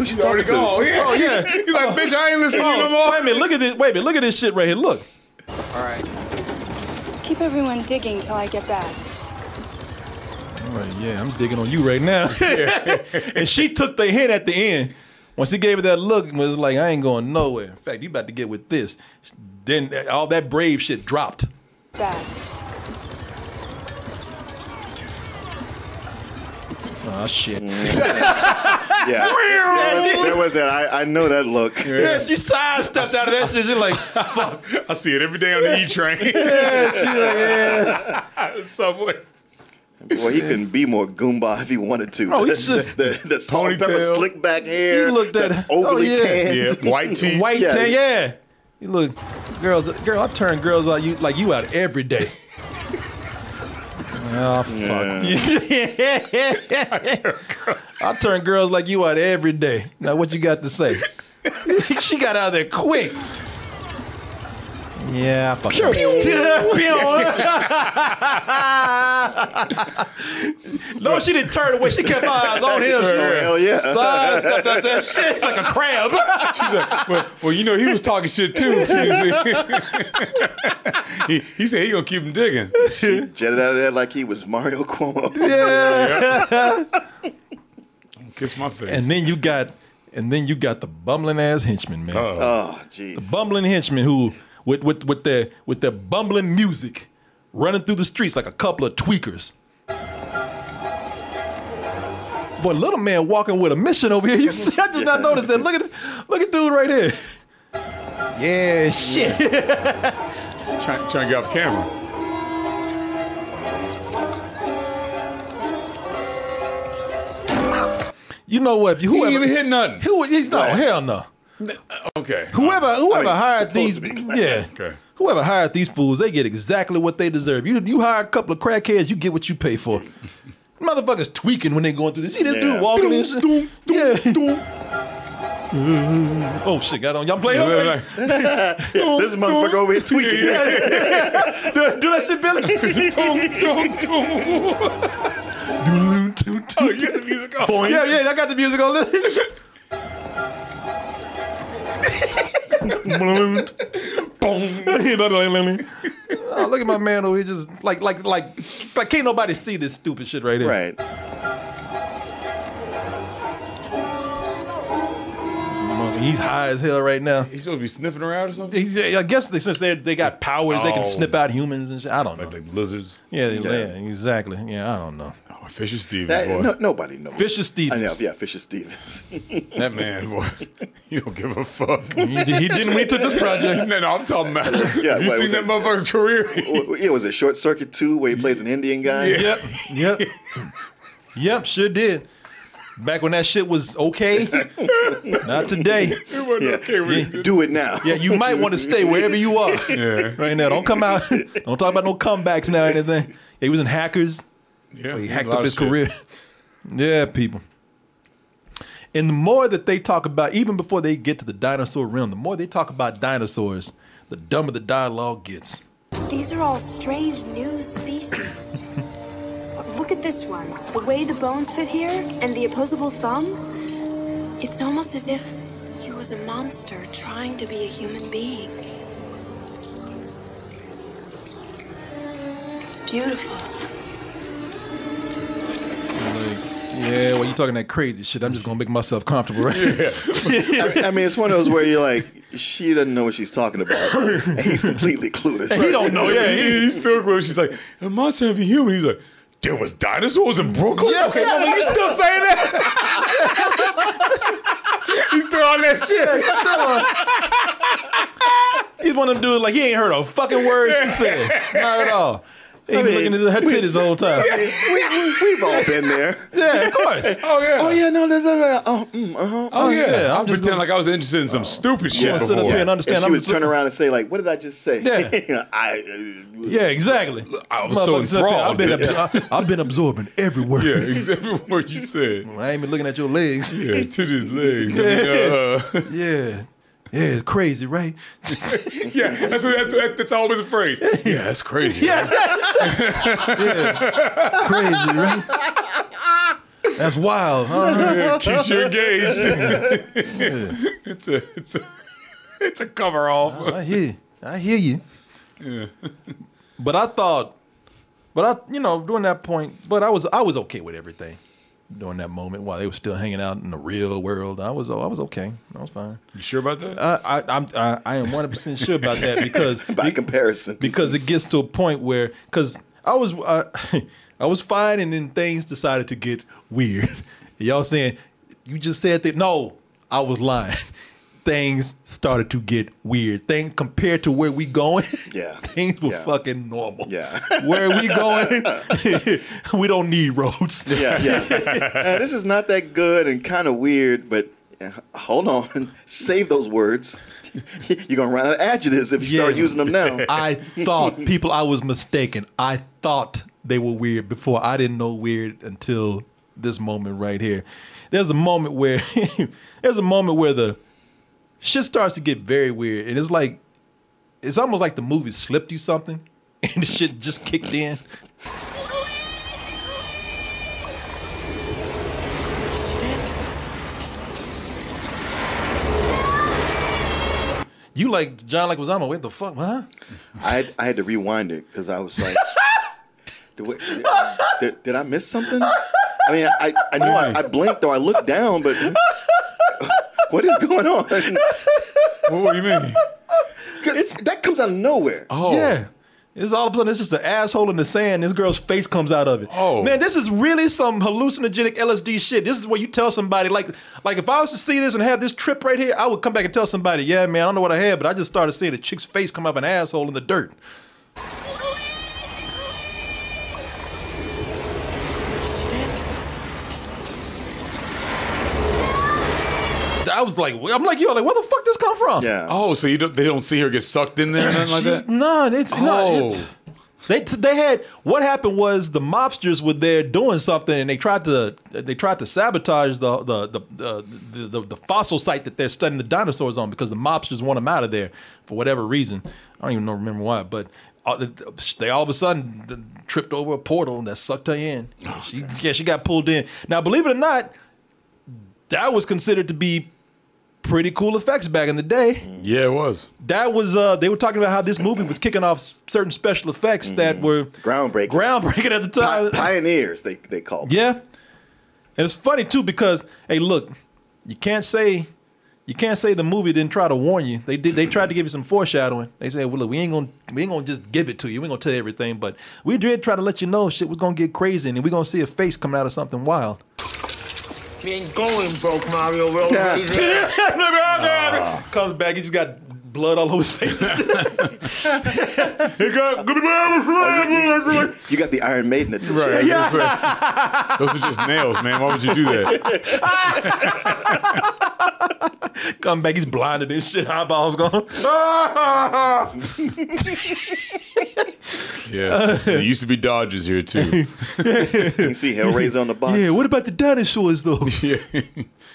Who's she You already talking to? gone. Oh, yeah. Oh yeah. [laughs] He's like, bitch, I ain't listening to you no Oh, more. wait a minute, look at this. Wait a minute, look at this shit right here. Look. All right. Keep everyone digging till I get back. All right, yeah, I'm digging on you right now. [laughs] [laughs] and she took the hint at the end. Once he gave her that look, and was like, I ain't going nowhere. In fact, you about to get with this. Then all that brave shit dropped. Back. Oh shit. Mm. [laughs] Yeah. There was, there was that. I, I know that look. Yeah, she sidestepped out of that shit. She's like, [laughs] fuck. I see it every day on the E train. [laughs] Yeah, she like, yeah. Subway. Boy, he couldn't be more Goomba if he wanted to. Oh, he the, should- the, the, the salt pepper Ponytail. slick back hair. He looked at oh, overly yeah. tanned. Yeah, white teeth. White Yeah, tan, yeah. You look, girls, girl, I turn girls like you, like you out every day. Oh fuck! [laughs] I turn girls like you out every day. Now, what you got to say? [laughs] she got out of there quick. Yeah, I fuck [laughs] [laughs] No, she didn't turn away. She kept her eyes on him. She Oh, hell yeah. sidestepped out that shit like a crab. [laughs] She's like, well, well, you know, he was talking shit too. he, he said he gonna keep him digging. Jetted out of there like he was Mario Cuomo. Yeah. Kiss my face. And then you got, and then you got the bumbling ass henchman, man. Oh, jeez. The bumbling henchman who, with with with their with their bumbling music, running through the streets like a couple of tweakers. Boy, little man walking with a mission over here. You [laughs] see, I did not notice that. Look at look at dude right here. Yeah, shit. trying, [laughs] trying to get off camera. You know what? He Whoever, ain't even hit nothing. who, no, hell no. Okay. Whoever whoever I mean, hired these, to be class. [laughs] yeah, Okay. whoever hired these fools, they get exactly what they deserve. You you hire a couple of crackheads, you get what you pay for. [laughs] Motherfuckers tweaking when they going through this. See this Yeah. dude walking in. Yeah. [laughs] Oh shit, got on. Y'all playing? Yeah, Okay. like, this motherfucker over here tweaking. do, that shit, Billy. dum, dum, dum. Oh, you got the music on. yeah, yeah, I got the music on. [laughs] oh, look at my man over here, just like, like, like, like, can't nobody see this stupid shit right here. Right. He's high as hell right now. He's supposed to be sniffing around or something? He's, I guess they, since they they got powers, they Oh. can snip out humans and shit. I don't know. Like, like lizards. yeah, they- yeah, exactly. Yeah, I don't know. Fisher Stevens, That, boy. no, nobody knows. Fisher I Stevens. know, yeah, Fisher Stevens. [laughs] That man, boy. You don't give a fuck. He, he didn't when he took this project. No, no, I'm talking about. Yeah, [laughs] you seen was that it- motherfucker's career? yeah, was it Short Circuit 2 where he plays an Indian guy? Yep, yep, [laughs] yep. Sure did. Back when that shit was okay. Not today. It wasn't Yeah. okay Yeah, Do it now. Yeah, you might want to stay wherever you are. Yeah. Right now, don't come out. Don't talk about no comebacks now or anything. He was in Hackers. Yeah, He hacked up his career. [laughs] Yeah, people. And the more that they talk about, even before they get to the dinosaur realm, the more they talk about dinosaurs, the dumber the dialogue gets. These are all strange new species. [laughs] Look at this one. The way the bones fit here and the opposable thumb. It's almost as if he was a monster trying to be a human being. It's beautiful. You talking that crazy shit. I'm just gonna make myself comfortable, right? I, I mean, it's one of those where you're like, she doesn't know what she's talking about, and [laughs] he's completely clueless. He don't know. Yeah, He- he, he's still clueless. She's like, a monster and be human. He's like, there was dinosaurs in Brooklyn? Yeah, okay, yeah, mama, you yeah. still saying that? [laughs] He's still on that shit. [laughs] He's one of them dudes like he ain't heard a fucking word she said. Not at all. He I been mean, looking at her titties the whole time. [laughs] we, we, we've all been there. Yeah, of course. [laughs] Oh yeah. Oh yeah, no, there's a oh, mm, uh-huh. Oh yeah. yeah, I'm I'm just pretending like I was interested in some stupid shit wanna sit up before. here and understand And she I'm would just turn around and say like, "What did I just say?" Yeah. [laughs] I. Yeah, exactly. I was so Motherfucker sit up here, I've been, enthralled. absor- I've been absorbing every word. Yeah, exactly what you said. I ain't been looking at your legs. Yeah, to his legs. I Yeah. mean, uh, Yeah. Yeah, it's crazy, right? [laughs] yeah, that's, what, that, that's always a phrase. Yeah, that's crazy. [laughs] Yeah. Crazy, right? That's wild, huh? [laughs] Yeah, keeps you engaged. it's a it's a it's a cover off. I hear. I hear you. Yeah. But I thought, but I, you know, during that point, but I was, I was okay with everything during that moment while they were still hanging out in the real world. I was, I was okay. I was fine. You sure about that? I, I, I'm, I, I am 100 percent sure about that [laughs] because By comparison, because it gets to a point where because I was uh, [laughs] I was fine and then things decided to get weird. [laughs] Y'all saying you just said that no, I was lying. Things started to get weird. Things compared to where we going, [laughs] Yeah. things were Yeah. fucking normal. Yeah. [laughs] Where we going, [laughs] we don't need roads. yeah, yeah. Uh, this is not that good and kind of weird, but uh, hold on, save those words. You're gonna run out of adjectives if you start using them now. I thought people I was mistaken. I thought they were weird before. I didn't know weird until this moment right here. There's a moment where there's a moment where the shit starts to get very weird, and it's like it's almost like the movie slipped you something, [laughs] and the shit just kicked in. You like John Leguizamo? What the fuck, huh? I had, I had to rewind it because I was like, [laughs] did, we- did, did I miss something? I mean, I, I knew I, I blinked or I looked down, but what is going on? [laughs] What do you mean? Because that comes out of nowhere. Oh, Yeah. It's all of a sudden it's just an asshole in the sand. This girl's face comes out of it. Oh. man, this is really some hallucinogenic LSD shit. This is where you tell somebody like, like if I was to see this and have this trip right here, I would come back and tell somebody, yeah, man, I don't know what I had, but I just started seeing a chick's face come up an asshole in the dirt. I was like, I'm like, yo, like, where the fuck this come from? Yeah. Oh, so you don't, they don't see her get sucked in there or nothing like that? No, it's Oh. no. It's, they they had what happened was the mobsters were there doing something and they tried to they tried to sabotage the the the the, the, the, the fossil site that they're studying the dinosaurs on because the mobsters want them out of there for whatever reason. I don't even know remember why, but uh, they all of a sudden tripped over a portal that sucked her in. She yeah she got pulled in. Now believe it or not, that was considered to be pretty cool effects back in the day Yeah, it was. that was uh they were talking about how this movie was kicking off certain special effects that were Groundbreaking. groundbreaking at the time. Pi- pioneers, they, they call them. yeah. And it's funny too because hey look, you can't say you can't say the movie didn't try to warn you. They did they tried to give you some foreshadowing. They said, Well look, we ain't gonna we ain't gonna just give it to you. We ain't gonna tell you everything, but we did try to let you know shit was gonna get crazy and we're gonna see a face coming out of something wild. She ain't going broke, Mario. We're Yeah. [laughs] Comes back, he just got blood all over his face. You got the Iron Maiden edition. Right. Yeah. Those are just nails, man. Why would you do that? [laughs] Come back, he's blinded and shit, eyeballs gone. [laughs] Yes. There used to be Dodgers here too. [laughs] You can see Hellraiser on the box. Yeah, what about the dinosaurs though? yeah.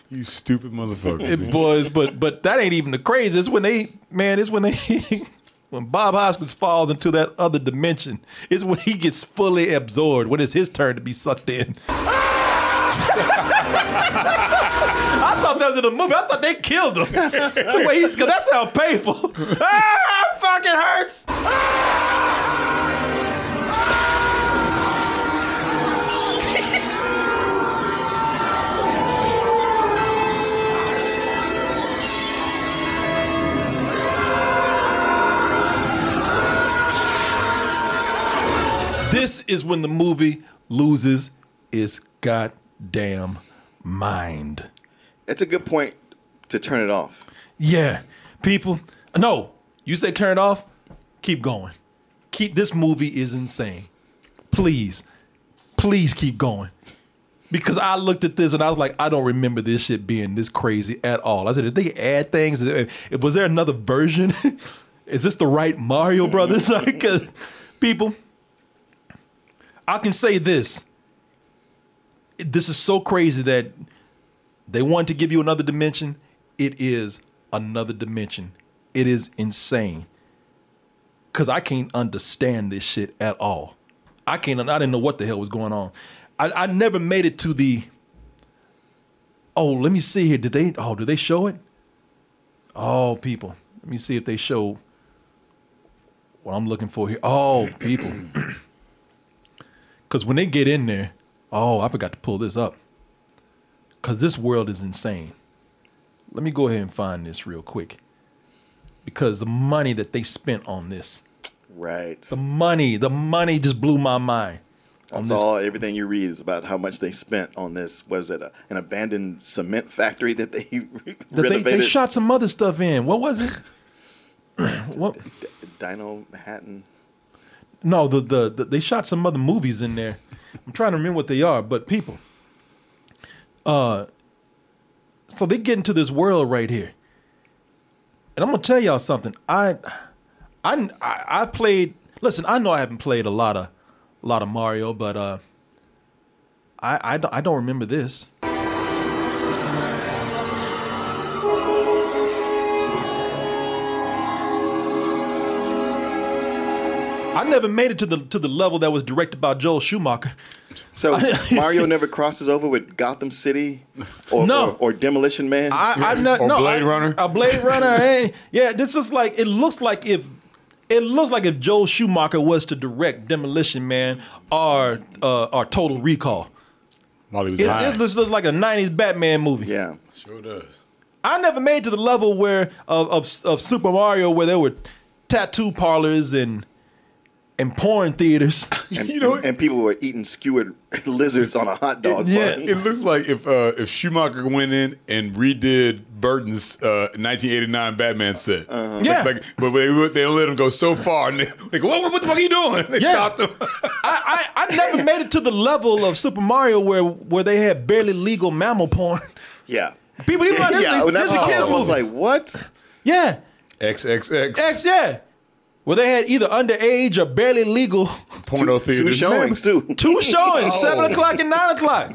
You stupid motherfuckers. It boys, but but that ain't even the craziest. When they man, it's when they [laughs] when Bob Hoskins falls into that other dimension. It's when he gets fully absorbed, when it's his turn to be sucked in. [laughs] I thought that was in the movie. I thought they killed him. [laughs] the way he, cause that sounds painful. ah, fucking hurts. This is when the movie loses its goddamn mind. That's a good point to turn it off. Yeah, people. No, you say turn it off. Keep going. Keep this movie is insane. Please, please keep going. Because I looked at this and I was like, I don't remember this shit being this crazy at all. I said, did they add things? Was there another version? [laughs] is this the right Mario Brothers? [laughs] Because people, I can say this. This is so crazy that they want to give you another dimension. It is another dimension. It is insane. Cause I can't understand this shit at all. I can't. I didn't know what the hell was going on. I, I never made it to the. Oh, let me see here. Did they? Oh, did they show it? Oh, people. Let me see if they show what I'm looking for here. Oh, people. [clears throat] Because when they get in there, oh, I forgot to pull this up. Because this world is insane. Let me go ahead and find this real quick. Because the money that they spent on this, Right. the money, the money just blew my mind. That's this. all. Everything you read is about how much they spent on this. What was it? A, an abandoned cement factory that they [laughs] That they, renovated. they shot some other stuff in. What was it? [coughs] what? Dino Manhattan. No, the, the the they shot some other movies in there. I'm trying to remember what they are, but people. Uh, so they get into this world right here, and I'm gonna tell y'all something. I, I, I played. Listen, I know I haven't played a lot of, a lot of Mario, but uh, I I I don't remember this. I never made it to the to the level that was directed by Joel Schumacher. So [laughs] Mario never crosses over with Gotham City or No. or, or Demolition Man. I, I no, no, I- A Blade Runner. hey, yeah, this is like it looks like if it looks like if Joel Schumacher was to direct Demolition Man or uh, or Total Recall. While he was It, high. it looks looks like a '90s Batman movie. Yeah, Sure does. I never made to the level where of of, of Super Mario where there were tattoo parlors and and porn theaters. and, [laughs] and people were eating skewered [laughs] lizards on a hot dog. Yeah, it looks like if uh, if Schumacher went in and redid Burton's uh, 1989 Batman set. Uh-huh. Yeah. like, but they would- they let him go so far, and they, they go, "What, what the fuck are you doing?" [laughs] They Yeah. stopped him. I, I I never made it to the level of Super Mario where where they had barely legal mammal porn. Yeah. People, even like, this, yeah, is- when that this a popped kids up, I was like, what? yeah, XXX. X, yeah. Where they had either underage or barely legal Porno Two theaters. showings too. [laughs] two showings, Oh. seven o'clock and nine o'clock.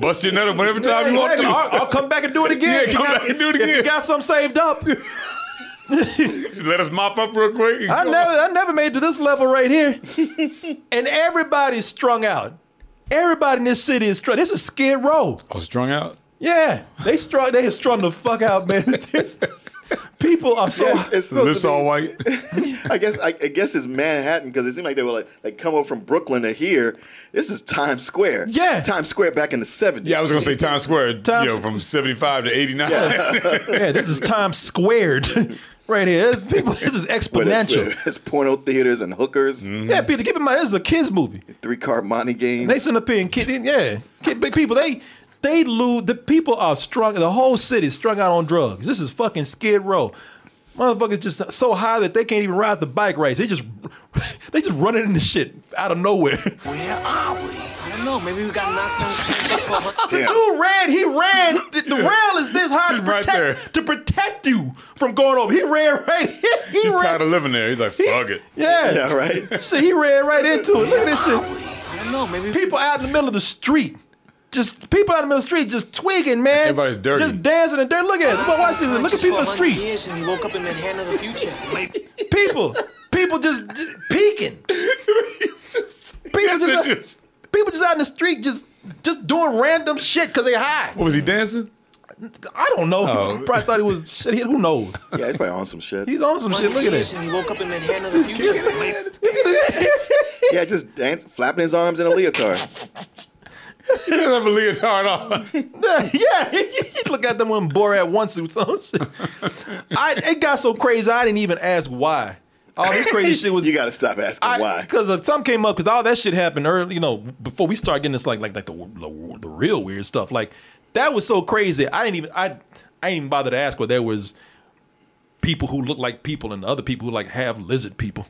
Bust your nut up whatever time you want to. I'll, I'll come back and do it again. Yeah, you come got- back and do it If you got something saved up, [laughs] let us mop up real quick. I never, I never made it to this level right here. [laughs] and everybody's strung out. Everybody in this city is strung. This is Skid Row. I was strung out. Yeah, they strung. They have strung the fuck out, man. This- people are so. Yes, it's supposed Lips to be- all white. [laughs] I guess I, I guess it's Manhattan because it seemed like they were like like come over from Brooklyn to here. This is Times Square. Yeah. Times Square back in the seventies. Yeah, I was gonna say Times Square. Times- you know, from 75 to 89. yeah, [laughs] this is Times Squared [laughs] right here. This, people, this is But it's, exponential. it's porno theaters and hookers, mm-hmm. Yeah, Peter, keep in mind this is a kids movie. three card money games. They send up here and kid, yeah, kid, big people. They they lose. The people are strung. The whole city is strung out on drugs. This is fucking Skid Row. Motherfuckers just so high that they can't even ride the bike race. They just [laughs] they just running into shit out of nowhere. Where are we? I don't know. Maybe we got knocked on. The [laughs] dude ran. He ran. The, the rail is this high to Sitting right protect there. to protect you from going over. He ran right. [laughs] He He's ran. tired of living there. He's like, fuck it. Yeah, Yeah, right. So he ran right into it. Look at this shit. I don't know. Maybe People out in the middle of the street. Just people out in the middle of the street just twigging, man. Everybody's dirty. Just dancing and dirty. Look at it. Look, watch this. Look at people in the street. Years and he woke up in Manhattan of the future. People. People just j- peeking. [laughs] People just, Just- people just out in the street just just doing random shit because they high. What was he dancing? I don't know. Oh. Probably thought he was [laughs] shit. Who knows? yeah, he's probably on some shit. He's on some shit. Look at Years this. And he woke up in Manhattan of the [laughs] future. Yeah, just dance, flapping his arms in a leotard. He doesn't have a leotard on. [laughs] yeah, you look at them when Borat one suits on. Shit. I it got so crazy. I didn't even ask why. All this crazy shit was [laughs] You got to stop asking why. Because uh, some came up because all that shit happened early. You know, before we start getting this like like like the, the the real weird stuff. Like that was so crazy. I didn't even I I ain't even bother to ask where there was people who look like people and other people who like have lizard people.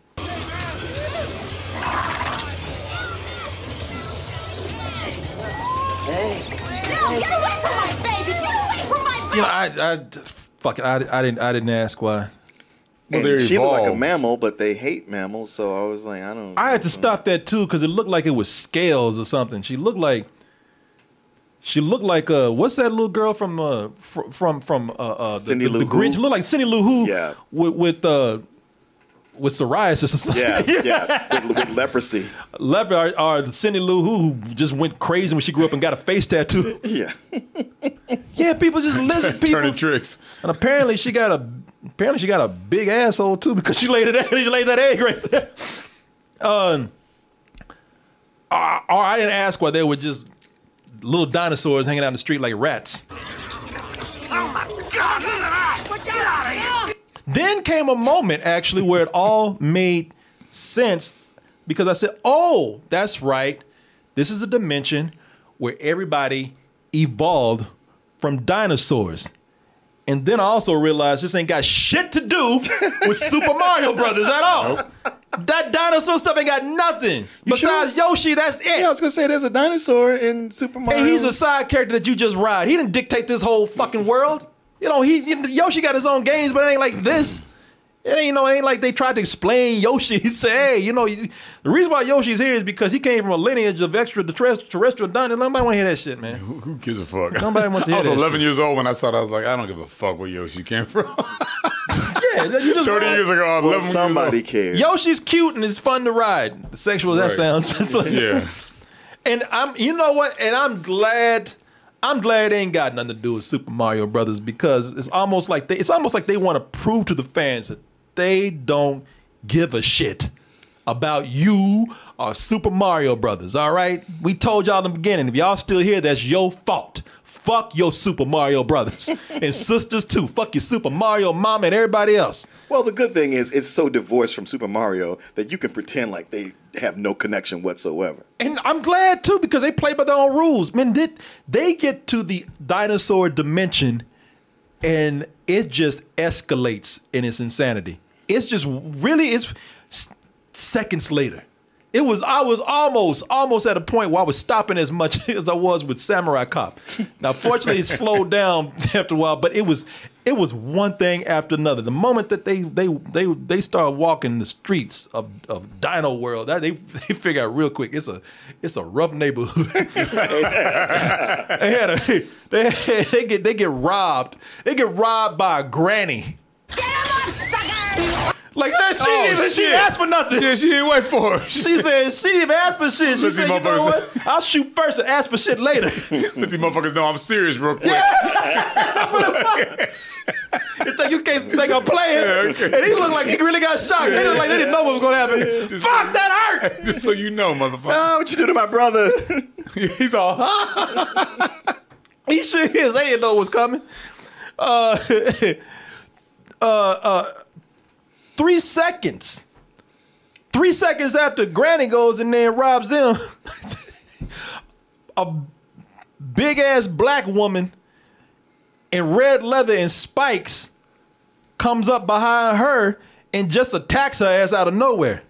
Get away from my baby! Get away from my You know, I, I fuck it. I, I didn't, I didn't ask why. Well, And she looked like a mammal, but they hate mammals, so I was like, I don't. I had to stop that too because it looked like it was scales or something. She looked like she looked like uh what's that little girl from uh fr- from from uh, uh the, Cindy the, Lou the Grinch Who? looked like Cindy Lou Who Yeah. with with uh with psoriasis or something. Yeah, yeah, [laughs] with, with leprosy. Leopard or, or Cindy Lou Who who just went crazy when she grew up and got a face tattoo. [laughs] Yeah. [laughs] yeah, people just lizard people. Turning tricks. And apparently she got a apparently she got a big asshole too because she laid it she laid that egg right there. Um, uh, or I didn't ask why there were just little dinosaurs hanging out in the street like rats. Oh my god! Look that! Get out of here! Then came a moment actually where it all made sense because I said, "Oh, that's right. This is a dimension where everybody evolved from dinosaurs." And then I also realized this ain't got shit to do [laughs] with Super Mario Brothers at all. That dinosaur stuff ain't got nothing. Besides Yoshi, that's it. Yeah, I was gonna say there's a dinosaur in Super Mario. And he's a side character that you just ride. He didn't dictate this whole fucking world. You know, he Yoshi got his own games, but it ain't like this. It ain't you know, it ain't like they tried to explain [laughs] Yoshi. He said, hey, you know, the reason why Yoshi's here is because he came from a lineage of extraterrestrial dinosaurs. Nobody want to hear that shit, man. Who, who gives a fuck? Nobody wants to [laughs] hear. I was that 11 shit. years old when I started. I was like, I don't give a fuck where Yoshi came from. [laughs] Yeah, you just 30 years ago, I was Well, 11 somebody years cares. Yoshi's cute and it's fun to ride. Sexual as that sounds. It's like- Yeah. And I'm you know what? And I'm glad I'm glad they ain't got nothing to do with Super Mario Brothers because it's almost like they it's almost like they want to prove to the fans that they don't give a shit about you or Super Mario Brothers. All right? We told y'all in the beginning, if y'all still here, that's your fault. Fuck your Super Mario Brothers [laughs] and sisters too. Fuck your Super Mario mom and everybody else. Well, the good thing is it's so divorced from Super Mario that you can pretend like they have no connection whatsoever. And I'm glad too because they play by their own rules. Man, did they get to the dinosaur dimension and it just escalates in its insanity. It's just really it's seconds later. It was I was almost almost at a point where I was stopping as much [laughs] as I was with Samurai Cop. Now, fortunately, it slowed [laughs] down after a while, but it was it was one thing after another. The moment that they they they they started walking the streets of, of Dino World, that they they figure out real quick it's a it's a rough neighborhood. [laughs] they had a they they get they get robbed. They get robbed by a granny. Like that, she Oh, didn't even she shit. asked for nothing. Yeah, she didn't wait for it. She said she didn't even ask for shit. She Let said, you know what? [laughs] I'll shoot first and ask for shit later. [laughs] Let these motherfuckers know I'm serious real quick. Yeah. [laughs] you think you can't think I'm playing? And he looked like he really got shocked. They looked like they didn't know what was gonna happen. Fuck that hurt. Just so you know, motherfucker. Oh, what you do to my brother? He's all. He sure is. They didn't know what was coming. Uh, uh, uh, three seconds. Three seconds after Granny goes in there and robs them, [laughs] a big ass black woman in red leather and spikes comes up behind her and just attacks her ass out of nowhere.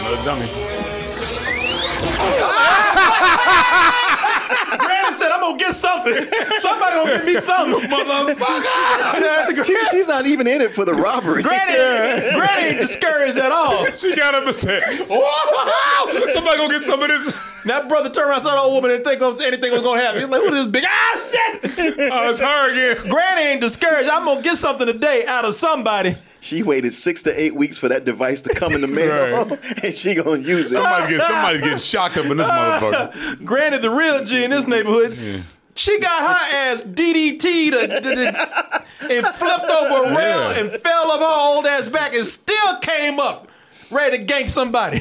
Another dummy. Granny said, I'm gonna get something. Somebody gonna give me something. [laughs] Motherfucker. She- she's not even in it for the robbery. Granny, Granny ain't discouraged at all. [laughs] She got up and said, "Whoa, somebody gonna get some of this." That brother turned around saw the old woman and think anything was gonna happen. He's like, who this big ah shit? Oh, it's her again. Granny ain't discouraged. I'm gonna get something today out of somebody. She waited six to eight weeks for that device to come in the mail, [laughs] and she gonna use it. Somebody's getting, somebody's getting shocked up in this motherfucker. Granted, the real G in this neighborhood. She got her ass DDT'd and, and flipped over a rail Yeah. and fell off her old ass back and still came up ready to gank somebody.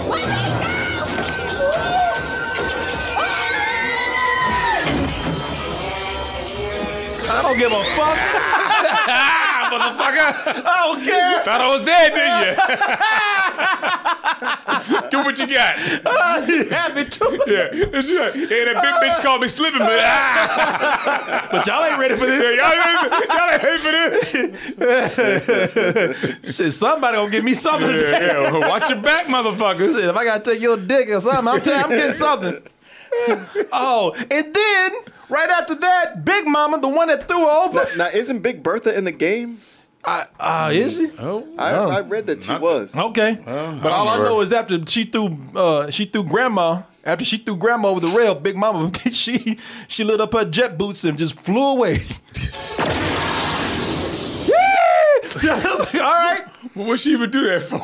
I don't give a fuck. [laughs] motherfucker. I don't care. Thought I was dead, didn't you? [laughs] Do what you got. [laughs] Happy to. Yeah. And like, hey, that big bitch called me slipping, but ah. But y'all ain't ready for this. Yeah, y'all, ain't, y'all ain't ready for this. Shit, somebody gonna give me something. Yeah, yeah. Watch your back, motherfuckers. Shit, if I gotta take your dick or something, I'm you, I'm getting something. oh, and then right after that, Big Mama, the one that threw her over. Now, now, isn't Big Bertha in the game? Uh, is she? Oh, I, Oh. I read that she was. Okay, but all I know is after she threw, uh, she threw grandma. After she threw grandma over the rail, Big Mama, [laughs] she she lit up her jet boots and just flew away. Yeah! I was like, all right. What would she even do that for?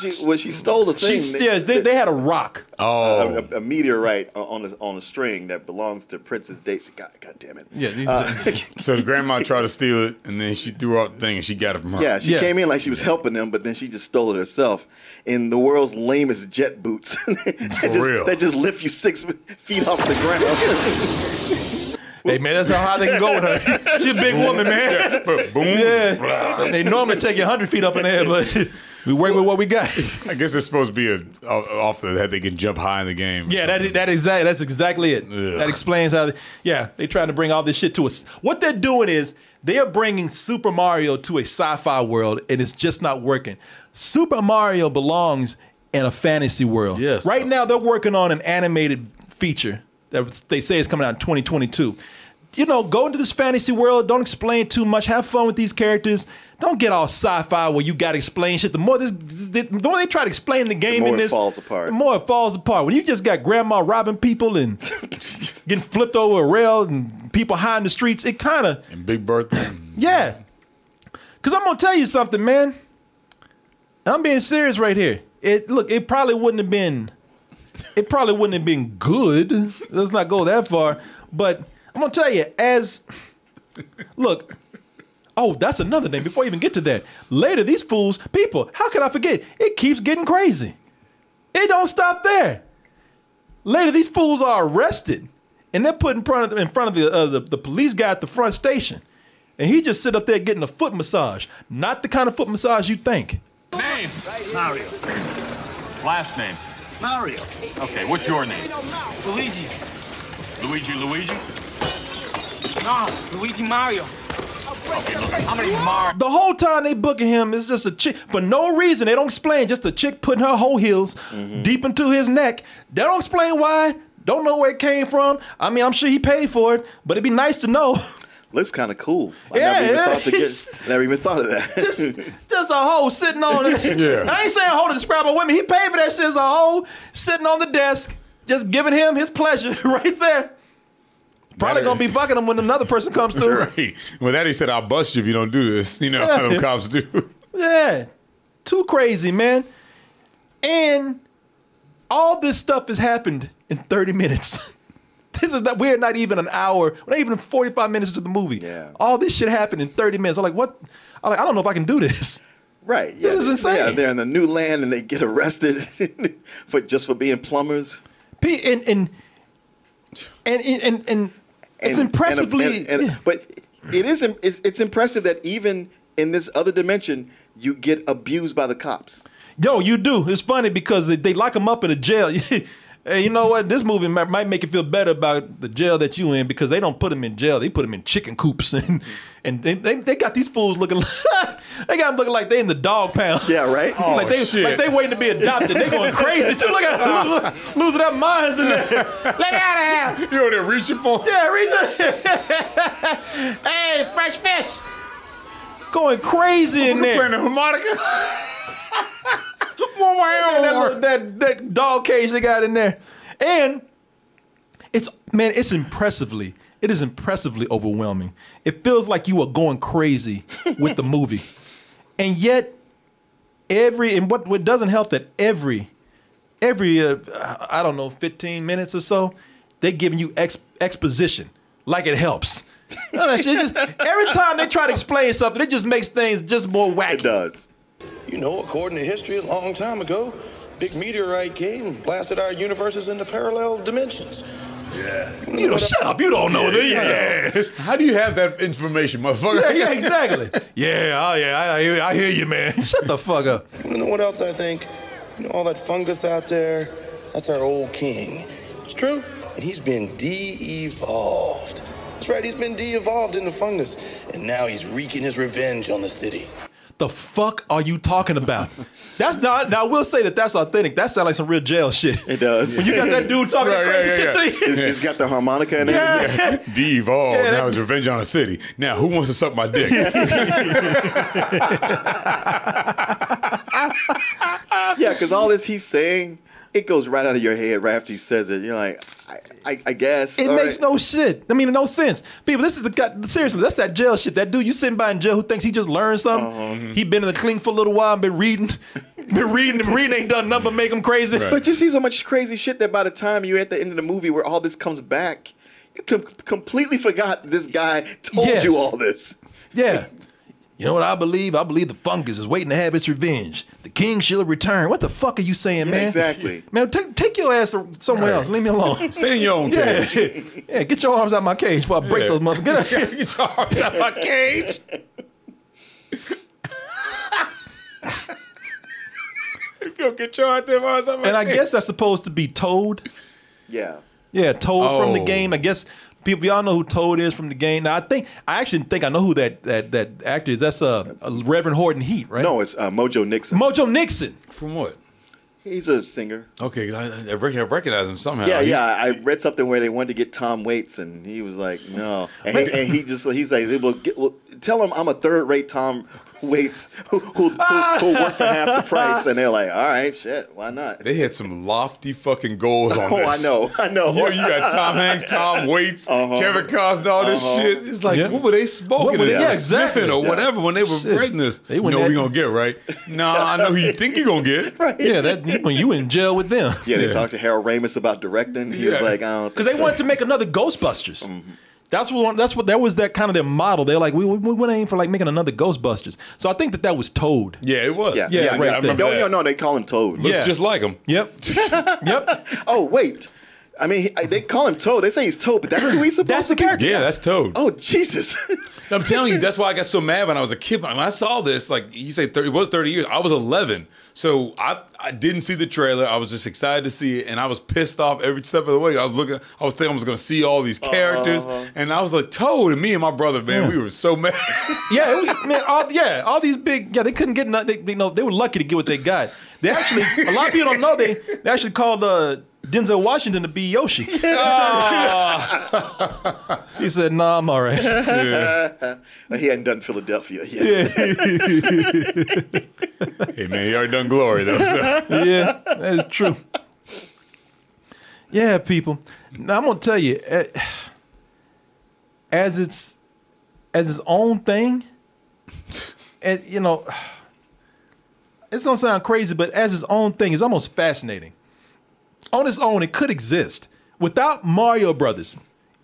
She, well, she stole the thing. She, yeah, they, they had a rock. Oh. a, a meteorite on a, on a string that belongs to Princess Daisy. God, God damn it. Yeah, Uh, [laughs] So the grandma tried to steal it, and then she threw out the thing, and she got it from her. yeah, she Yeah. came in like she was helping them, but then she just stole it herself in the world's lamest jet boots. [laughs] that, just, real. that just lift you six feet off the ground. Hey man, that's how high they can go with her. She a big woman, man. Boom. Yeah. They normally take you 100 feet up in the air, but we work with what we got. I guess it's supposed to be a off the head. They can jump high in the game. Yeah, that is, that exactly that's exactly it. Yeah. That explains how. They, yeah, they're trying to bring all this shit to us. What they're doing is they are bringing Super Mario to a sci-fi world, and it's just not working. Super Mario belongs in a fantasy world. Yes. Right now, they're working on an animated feature that they say is coming out in 2022. You know, go into this fantasy world. Don't explain too much. Have fun with these characters. Don't get all sci-fi where you got to explain shit. The more this, the more they try to explain the game more in it this, falls apart. The more it falls apart. When you just got grandma robbing people and [laughs] getting flipped over a rail and people high in the streets, it kind of And Big Bertha. [clears throat] yeah. Cause I'm gonna tell you something, man. I'm being serious right here. It look, it probably wouldn't have been, it probably wouldn't have been good. Let's not go that far. But I'm gonna tell you, as look, oh, that's another thing. Before I even get to that, later these fools, people, how can I forget? It keeps getting crazy. It don't stop there. Later, these fools are arrested, and they're put in front of in front of the, uh, the the police guy at the front station, and he just sit up there getting a foot massage. Not the kind of foot massage you think. Name? Mario. Last name? Mario. Okay, what's your name? Luigi. Luigi Luigi? No, Luigi Mario. Okay, look, how many Mar? The whole time they booking him is just a chick for no reason. They don't explain. Just a chick putting her whole heels mm-hmm. deep into his neck. They don't explain why. Don't know where it came from. I mean, I'm sure he paid for it, but it'd be nice to know. [laughs] Looks kind of cool. I Yeah, never even yeah. thought to get. [laughs] Never even thought of that. just, [laughs] just a hoe sitting on it. Yeah. I ain't saying hoe to describe a woman. He paid for that shit as a hoe sitting on the desk, just giving him his pleasure right there. Probably gonna be fucking them when another person comes [laughs] through. Right. Well, that he said, "I'll bust you if you don't do this." You know how them cops do. [laughs] Yeah, too crazy, man. And all this stuff has happened in 30 minutes. [laughs] this is that we're not even an hour, we're not even 45 minutes into the movie. Yeah. All this shit happened in 30 minutes. I'm like, what? I'm like, I don't know if I can do this. Right. This yeah, is they- insane. Yeah, they're in the new land and they get arrested for just for being plumbers. P and and and and and, and it's impressively. and- and- and- But it is it's, it's impressive that even in this other dimension, you get abused by the cops. Yo, you do. It's funny because they, they lock them up in a jail. [laughs] hey, you know what? This movie might, might make you feel better about the jail that you in because they don't put them in jail. They put them in chicken coops [laughs] and and they, they, they got these fools looking. Like, [laughs] they got them looking like they in the dog pound. Yeah, right. [laughs] Oh, like they shit. like they waiting to be adopted. They going crazy too. Look at them, losing their minds in there. Let it out of here. You know they're reaching for. Yeah, Rita. hey, fresh fish. Going crazy in We're there. playing the harmonica. [laughs] that, that that dog cage they got in there, and it's man, it's impressively, it is impressively overwhelming. It feels like you are going crazy [laughs] with the movie, and yet every and what what doesn't help that every every uh, I don't know fifteen minutes or so they giving you ex, exposition like it helps. [laughs] No, that shit just, every time they try to explain something, it just makes things just more wacky. It does. You know, according to history, a long time ago, big meteorite came and blasted our universes into parallel dimensions. Yeah. You know, shut up. You don't know that. Yeah. How do you have that information, motherfucker? Yeah, yeah, exactly. [laughs] yeah, oh yeah, I, I, hear- I hear you, man. Shut the fuck up. You know what else I think? You know all that fungus out there? That's our old king. It's true. And he's been de-evolved. That's right, he's been de-evolved into fungus. And now he's wreaking his revenge on the city. The fuck are you talking about? That's not. Now I will say that that's authentic. That sounds like some real jail shit. It does. When you got that dude talking Right, crazy yeah, shit yeah, to you. It's- it's got the harmonica in it. Yeah. De-evolved. Yeah, that- now it's revenge on the city. Now, who wants to suck my dick? [laughs] [laughs] yeah, because all this he's saying, it goes right out of your head right after he says it. You're like, I, I, I guess. It all makes right. no shit. I mean, no sense. People, this is the guy. Seriously, that's that jail shit. That dude you sitting by in jail who thinks he just learned something. Uh-huh. He been in the clean for a little while and been reading, [laughs] been reading and reading ain't done nothing but make him crazy. But you see so much crazy shit that by the time you're at the end of the movie where all this comes back, you com- completely forgot this guy told Yes. you all this. Yeah. [laughs] You know what I believe? I believe the fungus is waiting to have its revenge. The king shall return. What the fuck are you saying, Yeah, man? exactly. Man, take take your ass somewhere else. Leave me alone. [laughs] Stay in your own yeah. cage. [laughs] Yeah, get your arms out my cage before I break Yeah. those motherfuckers. Get, [laughs] Get your arms out of my cage. Go get your arms out my cage. and I cage. guess that's supposed to be Toad. Yeah. Yeah, Toad from the Oh. game. I guess people y'all know who Toad is from the game. Now I think I actually think I know who that that that actor is. That's uh, Reverend Horton Heat, right? No, it's uh, Mojo Nixon. Mojo Nixon. From what? He's a singer. Okay, I, I I recognize him somehow. Yeah, He- yeah. I read something where they wanted to get Tom Waits, and he was like, "No," and he, and he just he's like, "Well, get, well tell him I'm a third-rate Tom [laughs] Waits who who who work for half the price," and they're like, "All right, shit, why not?" They had some lofty fucking goals on Oh, this. [laughs] Oh, I know, I know. Yo, you got Tom Hanks, Tom Waits, [laughs] Uh-huh. Kevin Costner, all this Uh-huh. shit. It's like, Yeah. what were they smoking What were they- yeah, exactly. sniffing or Yeah. whatever when they were Shit. writing this? They you went know at- we gonna get right. Nah, I know who you think you're gonna get. right. Yeah, that when you in jail with them. Yeah, they talked to Harold Ramis about directing. He was like, "I don't," because they wanted to make another Ghostbusters. That's what. That's what. That was that kind of their model. They're like, we we, we went aim for like making another Ghostbusters. So I think that that was Toad. Yeah, it was. Yeah, Yeah, yeah, right yeah. there. remember No, no, no, they call him Toad. Looks Yeah. just like him. Yep. [laughs] yep. [laughs] Oh, wait. I mean, he- they call him Toad. They say he's Toad, but that's who he's [clears throat] supposed That's the to be. character. Yeah, that's Toad. Oh, Jesus. [laughs] I'm telling you, that's why I got so mad when I was a kid. When I saw this, like you say, 30, it was 30 years. I was 11, so I I didn't see the trailer. I was just excited to see it, and I was pissed off every step of the way. I was looking, I was thinking I was going to see all these characters, and I was like, Toad, and me and my brother, man, we were so mad. [laughs] Yeah, it was man. All, yeah, all these big. Yeah, they couldn't get nothing. They, you know, they were lucky to get what they got. They actually, a lot of people don't know they they actually called uh, Denzel Washington to be Yoshi. [laughs] [laughs] he said, "Nah, I'm all right." he hadn't done Philadelphia yet. [laughs] hey man, he already done Glory though. So. yeah, that is true. Yeah, people. Now I'm gonna tell you, eh, as it's as its own thing, and you know, it's gonna sound crazy, but as its own thing, it's almost fascinating. On its own, it could exist without Mario Brothers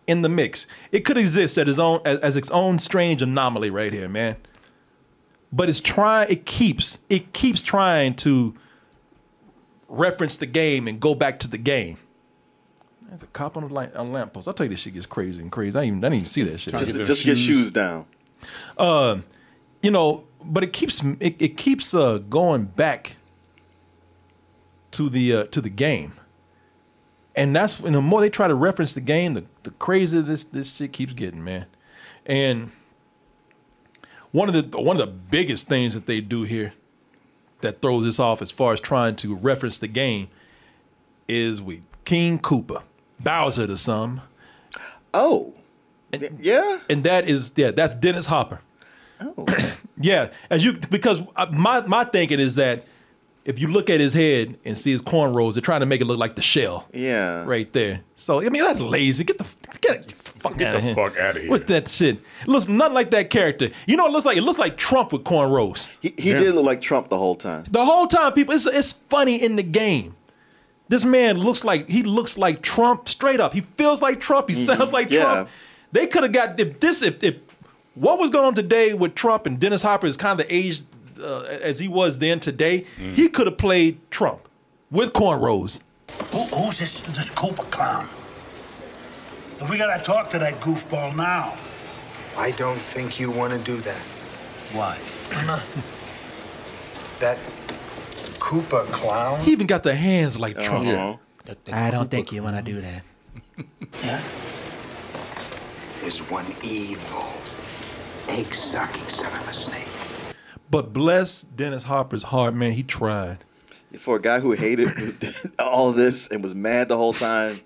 in the mix. It could exist as its own as, as its own strange anomaly right here, man. But it's trying. It keeps. It keeps trying to reference the game and go back to the game. There's a cop on the light, on lamppost. I'll tell you, this shit gets crazy and crazy. I didn't even, I didn't even see that shit. Just, just get shoes down. Uh, you know, but it keeps it, it keeps uh, going back to the uh, to the game, and that's and the more they try to reference the game, the the crazier this this shit keeps getting, man. And one of the one of the biggest things that they do here that throws this off as far as trying to reference the game is with King Koopa, Bowser to some. Oh, yeah, and that is yeah, that's Dennis Hopper. Oh, [clears throat] yeah, as you because uh, my my thinking is that if you look at his head and see his cornrows, they're trying to make it look like the shell yeah. right there. So I mean that's lazy. Get the get, the fuck Get out the of here. fuck outta here. with that shit. It looks nothing like that character. You know, what it looks like it looks like Trump with cornrows. He, he did look like Trump the whole time. The whole time, people, it's it's funny in the game. This man looks like he looks like Trump straight up. He feels like Trump. He sounds like Mm-hmm. Yeah. Trump. They could have got if this if if what was going on today with Trump and Dennis Hopper is kind of the age uh, as he was then today. Mm. He could have played Trump with cornrows. Who, who's this, this Koopa clown? We gotta talk to that goofball now. I don't think you want to do that. Why? [laughs] That Koopa clown. He even got the hands like Trump. Uh-huh. I don't think you want to do that. [laughs] Yeah. There's one evil, egg-sucking son of a snake. But bless Dennis Hopper's heart, man. He tried. For a guy who hated [laughs] all this and was mad the whole time,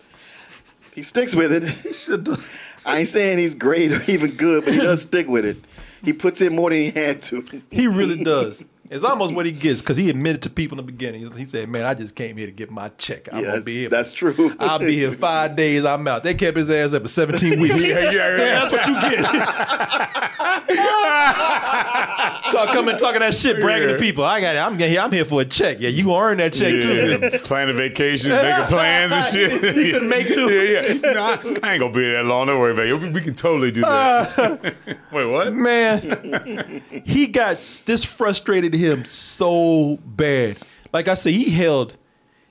he sticks with it. I ain't saying he's great or even good, but he does [laughs] stick with it. He puts in more than he had to. He really does. It's almost what he gets because he admitted to people in the beginning. He said, "Man, I just came here to get my check. I'm Yeah, gonna be here. that's true. I'll be here five days. I'm out. They kept his ass up for 17 [laughs] weeks. Yeah, yeah, yeah. that's what you get. [laughs] Talk coming talking that shit, bragging to people. I got it. I'm here. I'm here for a check. Yeah, you earn that check too. Planning vacations, making plans and shit. [laughs] You couldn't make two. Yeah, yeah. No, I, I ain't gonna be there that long. Don't worry about it. We, we can totally do that. Uh, Wait, what? Man, he got this frustrated him so bad. Like I said, he held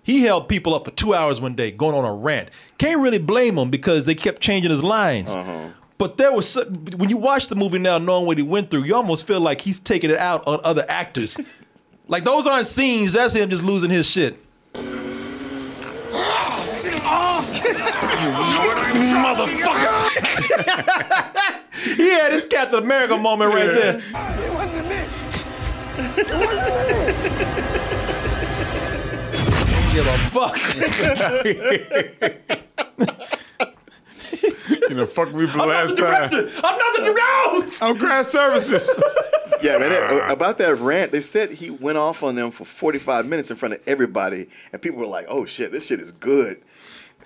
he held people up for two hours one day, going on a rant. Can't really blame him because they kept changing his lines. Uh-huh. But there was so- when you watch the movie now, knowing what he went through, you almost feel like he's taking it out on other actors. [laughs] like those aren't scenes. That's him just losing his shit. Motherfuckers! [laughs] [laughs] he had his Captain America moment right there. It wasn't me. Give a fuck. [laughs] You know, fuck me for the last time. I'm time. not the director. I'm craft services. [laughs] Yeah, man. it- uh, about that rant, they said he went off on them for 45 minutes in front of everybody, and people were like, "Oh shit, this shit is good."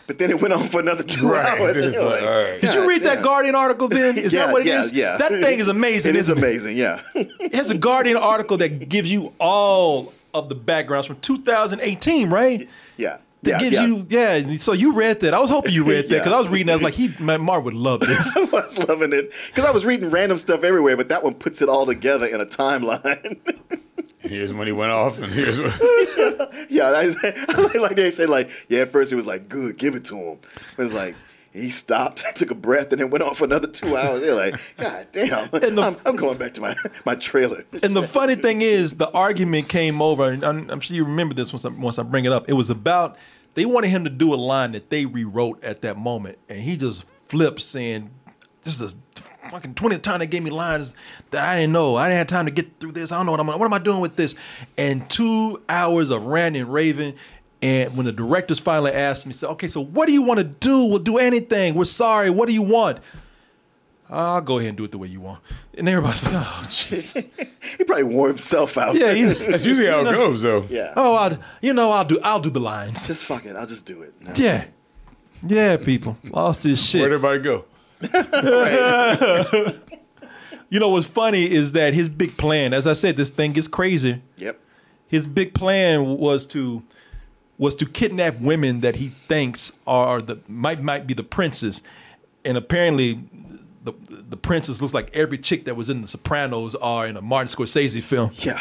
But then it went on for another two [laughs] Right. hours. and like, like, all right. Did you "God read that. Guardian article then? Is yeah, that what it yeah, is? Yeah, That thing is amazing. It is isn't amazing. Yeah. It has a Guardian article that gives you all of the backgrounds from 2018, right? Yeah. That Yeah, gives yeah. you, yeah. So you read that. I was hoping you read [laughs] that because Yeah. I was reading that. I was like, he, man, Mark would love this. [laughs] I was loving it because I was reading random stuff everywhere, but that one puts it all together in a timeline. Here's when he went off, and here's what. [laughs] yeah, I, I like, like they said, like, yeah. At first, he was like, good, give it to him. It was like he stopped, [laughs] took a breath, and then went on for another two hours. They're like, God damn, I'm, I'm going back to my my trailer. And the funny thing is, the argument came over, and I'm, I'm sure you remember this once I, once I bring it up. It was about they wanted him to do a line that they rewrote at that moment, and he just flipped, saying, "This is the fucking twentieth time they gave me lines that I didn't know. I didn't have time to get through this. I don't know what I'm. What am I doing with this?" And two hours of ranting and raving. And when the directors finally asked me, he said, "Okay, so what do you want to do? We'll do anything. We're sorry. What do you want?" I'll go ahead and do it the way you want. And everybody's like, oh, jeez. [laughs] he probably wore himself out. Yeah, you- [laughs] That's usually how it know- goes, though. Yeah. Oh, I'll, you know, I'll do, I'll do the lines. Just fuck it. I'll just do it. No. Yeah, yeah, people lost his shit. Where'd everybody go? [laughs] You know what's funny is that his big plan, as I said, this thing is crazy. Yep. His big plan was to was to kidnap women that he thinks are the might might be the princes, and apparently. The, the princess looks like every chick that was in The Sopranos are in a Martin Scorsese film. Yeah.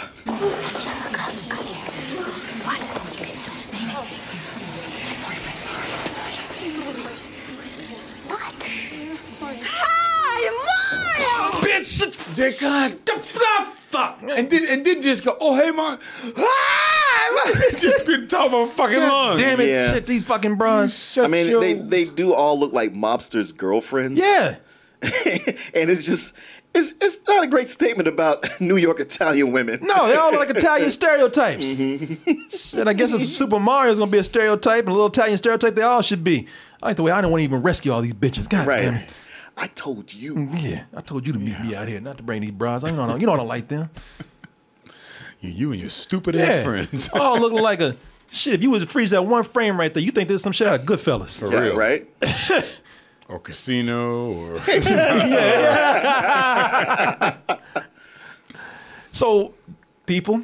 Hi, Mario! Bitch, they fuck, and then and then just go, oh hey, Mark, ah! [laughs] just couldn't talk about fucking lungs. Damn it, Yeah. shit, these fucking bras. I mean, they, they do all look like mobsters' girlfriends. Yeah. [laughs] and it's just it's it's not a great statement about [laughs] New York Italian women. No, they all look like Italian stereotypes. Shit, I guess if Super Mario's gonna be a stereotype and a little Italian stereotype, they all should be. I like the way I don't want to even rescue all these bitches. God Right. damn it. I told you. Mm, yeah, I told you to meet me out here, not to bring these bras. I don't know. You know I don't like them. [laughs] You, you and your stupid Yeah. ass friends. [laughs] all looking like a [laughs] shit. If you would freeze that one frame right there, you think there's some shit out of Goodfellas. For Yeah, real. right? Or casino, or So, people,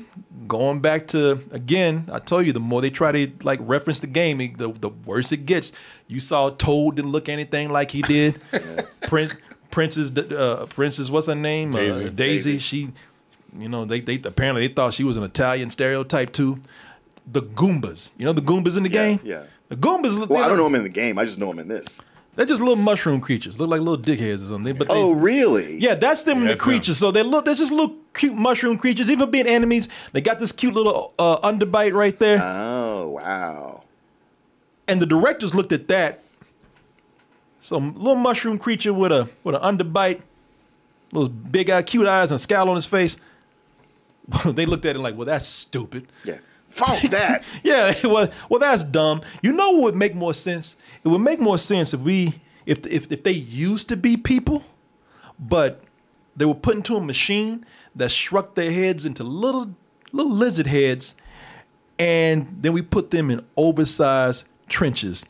going back to again, I told you the more they try to like reference the game, it- the, the worse it gets. You saw Toad didn't look anything like he did. [laughs] Prince, Princess, uh, Princess, what's her name? Daisy. Uh, Daisy. She, you know, they they apparently they thought she was an Italian stereotype too. The Goombas, you know, the Goombas in the game. Yeah. The Goombas. look- Well, they I don't know them in the game. I just know them in this. They're just little mushroom creatures. Look like little dickheads or something. But they, Oh, really? Yeah, that's them Yeah, the that's them. creatures. So they look they're just little cute mushroom creatures. Even being enemies, they got this cute little uh, underbite right there. Oh, wow. and the directors looked at that. Some little mushroom creature with a with an underbite, those big eye, cute eyes, and a scowl on his face. [laughs] they looked at it like, well, that's stupid. Yeah. Fuck that. [laughs] Yeah, well, well, that's dumb. You know what would make more sense? It would make more sense if we, if if if they used to be people, but they were put into a machine that shrunk their heads into little little lizard heads, and then we put them in oversized trenches,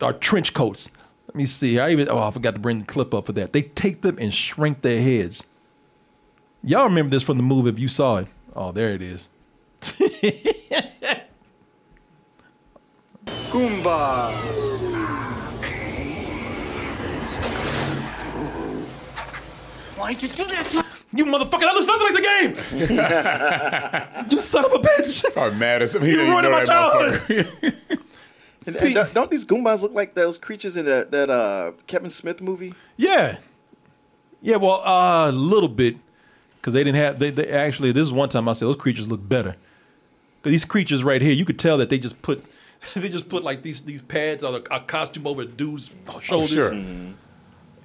our trench coats. Let me see. I even oh I forgot to bring the clip up for that. They take them and shrink their heads. Y'all remember this from the movie if you saw it. Oh, there it is. [laughs] Goombas. Why'd you do that to You motherfucker, that looks nothing like the game. [laughs] you son of a bitch. Probably mad as him. He You didn't even ruining my childhood. [laughs] And, and don't, don't these Goombas look like those creatures in that, that uh, Kevin Smith movie? Yeah. Yeah, well, uh, a little bit. Because they didn't have, they, they actually, this is one time I said those creatures look better. Because these creatures right here, you could tell that they just put, [laughs] they just put like these these pads or a, a costume over the dude's shoulders. sure.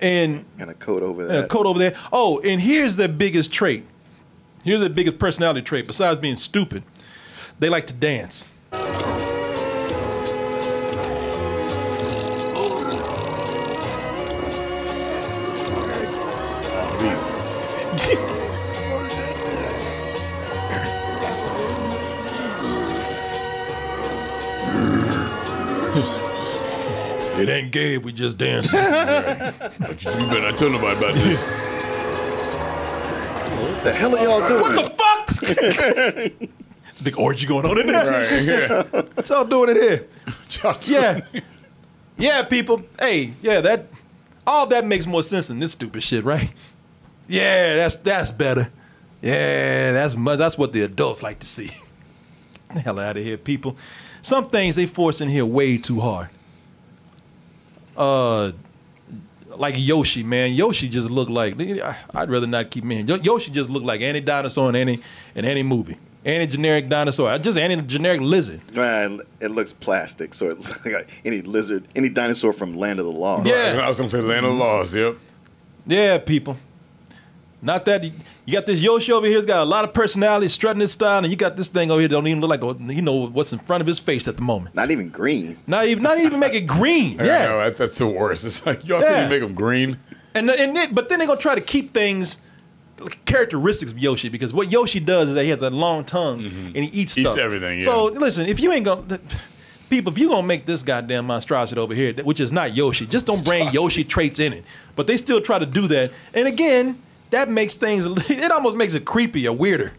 And, And a coat over there. a coat over there. Oh, and here's their biggest trait. Here's their biggest personality trait, besides being stupid. They like to dance. Ain't gay if we just dance. [laughs] But you better not tell nobody about this. What the hell are y'all doing? What the fuck? It's [laughs] a big orgy going on in there. Right, yeah. What y'all doing in here? Y'all doing- Yeah. Yeah, people. Hey, yeah, that all that makes more sense than this stupid shit, right? Yeah, that's that's better. Yeah, that's mu- that's what the adults like to see. [laughs] the hell out of here, people. Some things they force in here way too hard. Uh like Yoshi, man. Yoshi just looked like I- I'd rather not keep him in. Yoshi just looked like any dinosaur in any in any movie. Any generic dinosaur. Just any generic lizard. Man, it looks plastic, so it looks [laughs] like any lizard, any dinosaur from Land of the Lost. Yeah. I was gonna say Land of the Lost. Yep. Yeah, people. Not that you got this Yoshi over here. He's got a lot of personality, strutting his style, and you got this thing over here. that Don't even look like oh, you know what's in front of his face at the moment. Not even green. Not even, not even make it green. [laughs] I Yeah, know, that's, that's the worst. It's like y'all Yeah. couldn't make them green. and and it, but then they're gonna try to keep things like, characteristics of Yoshi because what Yoshi does is that he has a long tongue mm-hmm. and he eats stuff. Eats stuff. everything, So listen, if you ain't gonna. [laughs] People, if you gonna make this goddamn monstrosity over here, which is not Yoshi, just don't [laughs] bring Yoshi traits in it. But they still try to do that, and again, that makes things. [laughs] It almost makes it creepy or weirder.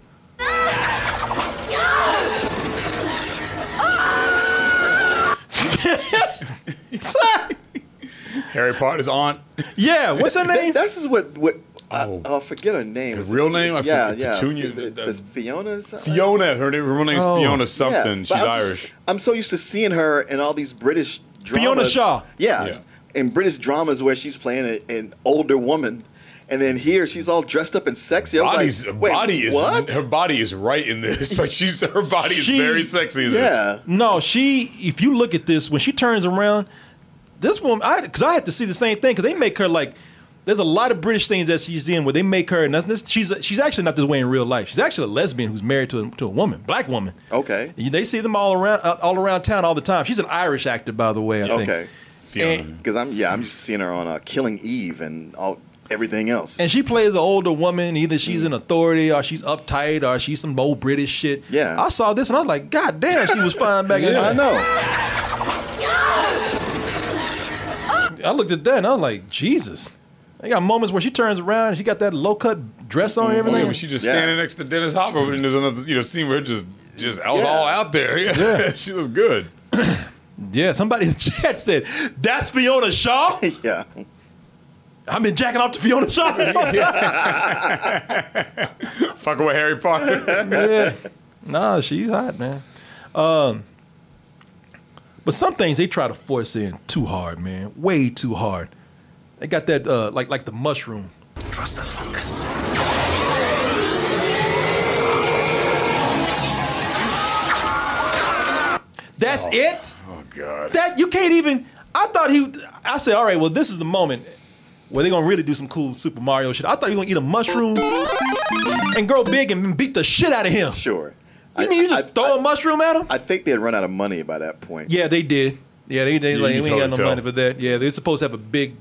Harry Potter's aunt. Yeah, what's her [laughs] name? This is what what. Oh. oh. I, I'll forget her name. Her real name? I yeah, forget. yeah. Petunia- F- F- Fiona. something? Fiona. Her, name, her real name's Oh. Fiona something. but She's I'm just- Irish. I'm so used to seeing her in all these British dramas. Fiona Shaw. Yeah, Yeah. in British dramas where she's playing an older woman, and then here she's all dressed up and sexy. I was Body's like, Wait, body is what? her body is right in this. [laughs] Like she's her body is She- very sexy in this. yeah, No, she. If you look at this, when she turns around, this woman, I because I had to see the same thing because they make her like. There's a lot of British things that she's in where they make her, and that's, this, she's she's actually not this way in real life. She's actually a lesbian who's married to a, to a woman, black woman. okay, You- They see them all around uh, all around town all the time. She's an Irish actor, by the way. I think. okay. Fiona. And- Because I'm yeah, I'm just seeing her on uh, Killing Eve and all everything else. And she plays an older woman. Either she's an mm. authority or she's uptight or she's some old British shit. Yeah. I saw this and I was like, God damn, she was fine back in [laughs] I know. I looked at that and I was like, Jesus. They got moments where she turns around and she got that low cut dress on and Oh, everything. yeah, she just Yeah. standing next to Dennis Hopper, and there's another you know scene where it just just I was Yeah. all out there. [laughs] Yeah, [laughs] she was good. [clears throat] yeah, somebody in the chat said, That's Fiona Shaw? yeah. I've been jacking off to Fiona Shaw. [laughs] Fucking with Harry Potter. yeah. Nah, she's hot, man. Um, But some things they try to force in too hard, man. Way too hard. They got that uh, like like the mushroom. Trust the fungus. That's it. Oh God. That you can't even. I thought he. I said, all right, well, this is the moment where they're gonna really do some cool Super Mario shit. I thought you were gonna eat a mushroom and grow big and beat the shit out of him. Sure. You mean you just throw a mushroom at him? I think they had run out of money by that point. Yeah, they did. Yeah, they they Yeah, like you we ain't got no totally money for that. Yeah, they're supposed to have a big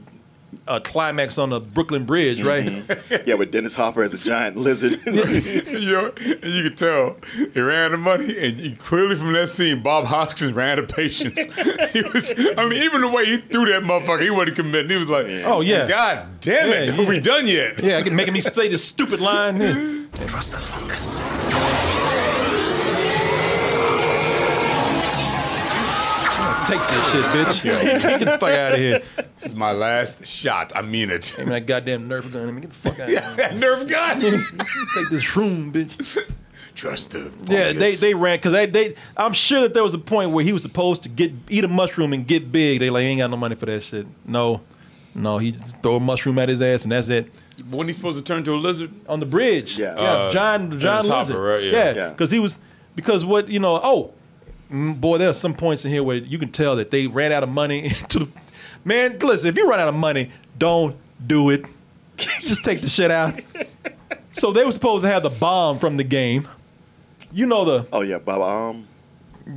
uh, climax on the Brooklyn Bridge, right? Mm-hmm. yeah, with Dennis Hopper as a giant lizard. [laughs] Yo, and you could tell he ran out of money, and you, clearly from that scene, Bob Hoskins ran out of patience. [laughs] he was, I mean, even the way he threw that motherfucker, he wasn't committing. He was like, Oh, yeah. God damn it, Yeah, are we done yet?" Yeah, making me say this stupid line. Trust the fungus. Take this shit, bitch. [laughs] Get the fuck out of here. This is my last shot. I mean it. Hey, man, that goddamn Nerf gun. I mean, get the fuck out of here. That [laughs] Nerf gun. Take this room, bitch. [laughs] Trust the Yeah, they they ran because they they. I'm sure that there was a point where he was supposed to get eat a mushroom and get big. They like ain't got no money for that shit. No, no, he just throw a mushroom at his ass and that's it. Wasn't he supposed to turn to a lizard on the bridge? Yeah. yeah. Uh, John John Dennis Hopper, Lizard. right? Yeah. Yeah, Yeah. because he was because what you know. Oh, boy, there are some points in here where you can tell that they ran out of money. [laughs] to the man, listen, if you run out of money, don't do it. [laughs] Just take the shit out. So they were supposed to have the bomb from the game. You know the oh yeah, Bob. Um,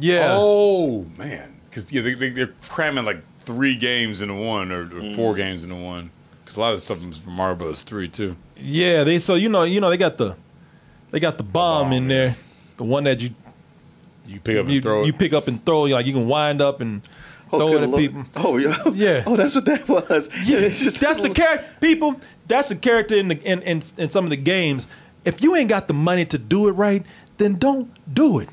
yeah. Oh man, because yeah, they, they, they're cramming like three games into one or, or Mm. four games into one. Because a lot of stuff was from Mario Bros. Three too. Yeah, they so you know you know they got the they got the bomb, in there, the one that you you pick up and you, throw it. You pick up and throw. Like you can wind up and Oh, throw it at lord. people. Oh yeah. [laughs] Yeah. Oh, that's what that was. [laughs] Yeah, that's the character. People, that's the character in the in, in in some of the games. If you ain't got the money to do it right, then don't do it.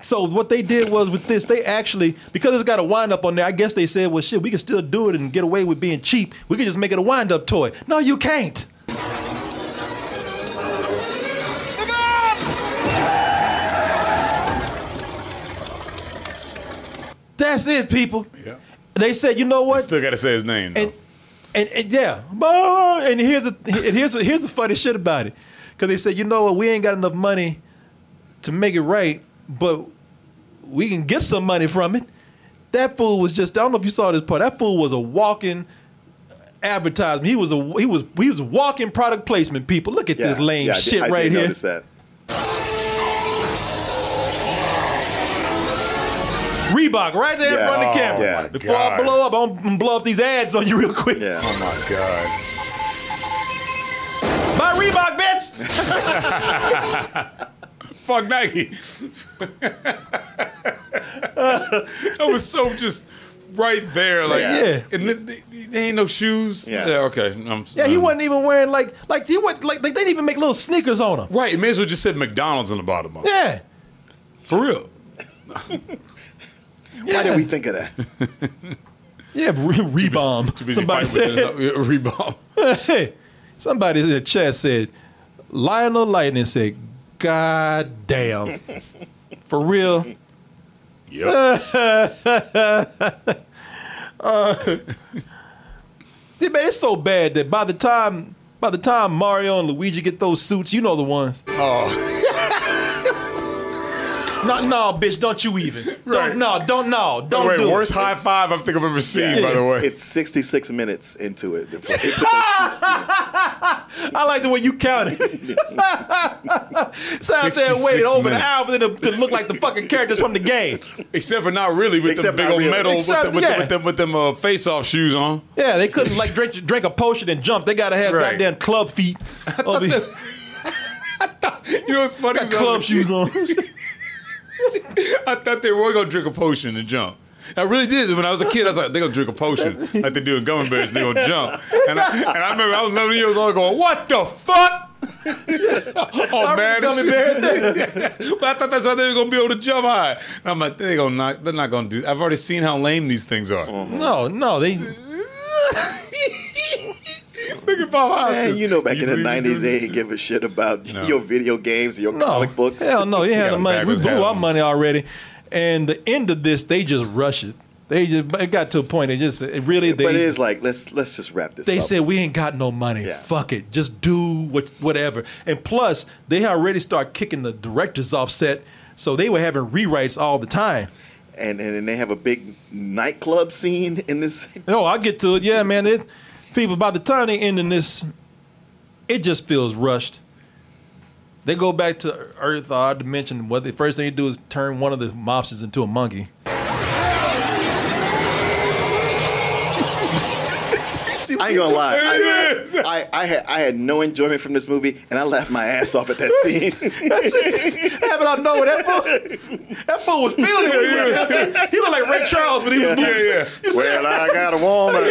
So what they did was with this, they actually because it's got a wind up on there. I guess they said, well, shit, we can still do it and get away with being cheap. We can just make it a wind up toy. No, you can't. That's it, people. Yeah. They said, you know what? Still got to say his name. though. And, and, and yeah, and here's a and here's a, here's the funny shit about it, because they said, you know what, we ain't got enough money to make it right, but we can get some money from it. That fool was just I don't know if you saw this part. That fool was a walking advertisement. He was a he was he was walking product placement. People, look at this lame yeah, I shit I did right here. Notice that. Reebok right there in front of the Oh, camera. yeah. Before I God. blow up, I'm gonna blow up these ads on you real quick. Yeah. Oh my god. Buy Reebok, bitch. [laughs] Fuck Nike. that was so just right there, like Yeah. And th- th- there ain't no shoes. Yeah. okay. I'm, Yeah, he um, wasn't even wearing like like he went like, like they didn't even make little sneakers on him. Right. It may as well just said McDonald's on the bottom of it. Yeah. For real. Why did we think of that? [laughs] Yeah, re- rebomb. Too busy Somebody said. this, uh, Rebound. hey, somebody in the chat said Lionel Lightning said, "God damn, [laughs] for real." Yep. [laughs] uh, yeah, man, it's so bad that by the time by the time Mario and Luigi get those suits, you know the ones. Oh. No, no, bitch, don't you even. [laughs] Right. Don't, no, don't, no, don't Wait, do worst it. high five I think I've ever seen, Yeah, by the way. it's 66 minutes into it. Before they put those suits in. I like the way you counted. [laughs] Sat out there and 66 waited over an hour for them to, to look like the fucking characters from the game. Except for not really with Except the big old really. metal Except- with, the, with, yeah. the, with them with them uh, face off shoes on. Yeah, they couldn't like drink drink a potion and jump. They gotta have Right. goddamn club feet. [laughs] Over here. You know what's funny? Got When I was club shoes on. [laughs] I thought they were gonna drink a potion and jump. I really did. When I was a kid, I was like, they're gonna drink a potion like they do in Gummi Bears. They're gonna jump. And I, and I remember I was 11 years old going, what the fuck? [laughs] oh man, Gummy this Bears. [laughs] but I thought that's how they were gonna be able to jump high. And I'm like, they gonna not, they're not gonna do. I've already seen how lame these things are. No, no, they [laughs] Look at Bob Man, you know, back in the 90s, they didn't give a shit about No. your video games or your no. comic books. Hell no, you had the money. We blew our money already. And the end of this, they just rush it. They just it got to a point. They just it really they but it is like let's let's just wrap this. they up. said we ain't got no money. Yeah. Fuck it, just do what whatever. And plus, they already start kicking the directors off set, so they were having rewrites all the time. and and then they have a big nightclub scene in this. Oh, I'll get to it. Yeah, man. It people by the time they end in this, it just feels rushed. They go back to Earth or our dimension. What the first thing they do is turn one of the mobsters into a monkey. I ain't gonna lie. I, [laughs] I, I had I had no enjoyment from this movie, and I laughed my ass off at that [laughs] scene. Happened out of nowhere. That fool, that fool was feeling it. He looked like Ray Charles when he was moving. Yeah, yeah. You see- well, I got a woman.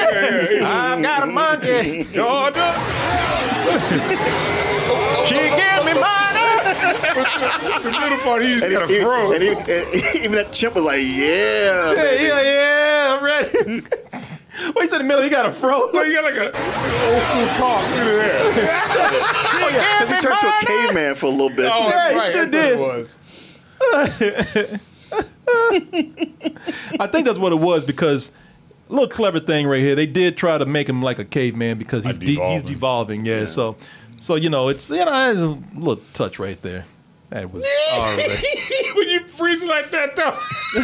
I've got a monkey. Georgia. [laughs] she give me money. the middle part, he just got a fro. and he- and even that chimp was like, "Yeah, Yeah, baby. yeah, yeah, I'm ready. Wait till the middle, he got a fro. Well, you got like a old school cock. Look at that. Oh yeah, because he turned to a caveman for a little bit. Oh, Yeah, he right. sure That's what did. it was. [laughs] I think that's what it was because a little clever thing right here. They did try to make him like a caveman because he's de- he's devolving. devolving. Yeah, so so you know it's you know there's a little touch right there. That was [laughs] all right. when you freeze like that, though.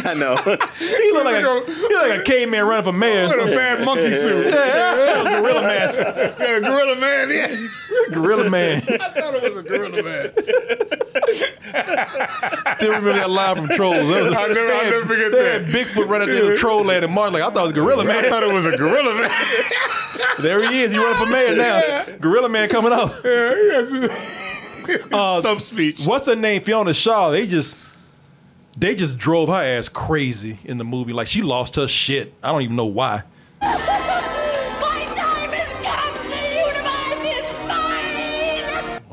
[laughs] I know. He looked like a, he looked like a caveman running for mayor. or What a bad monkey [laughs] suit. Yeah, gorilla man, Yeah, gorilla man. Yeah. gorilla man. I thought it was a gorilla man. Still remember that line from Trolls. That was- I'll never- they I'll never forget they that. Bigfoot running through the troll land and Martin like I thought it was gorilla man. I thought it was a gorilla man. There he is. He running for mayor now. Gorilla man coming up. Yeah, yeah. [laughs] Uh, Stump speech. What's her name? Fiona Shaw. They just they just drove her ass crazy in the movie. Like she lost her shit. I don't even know why.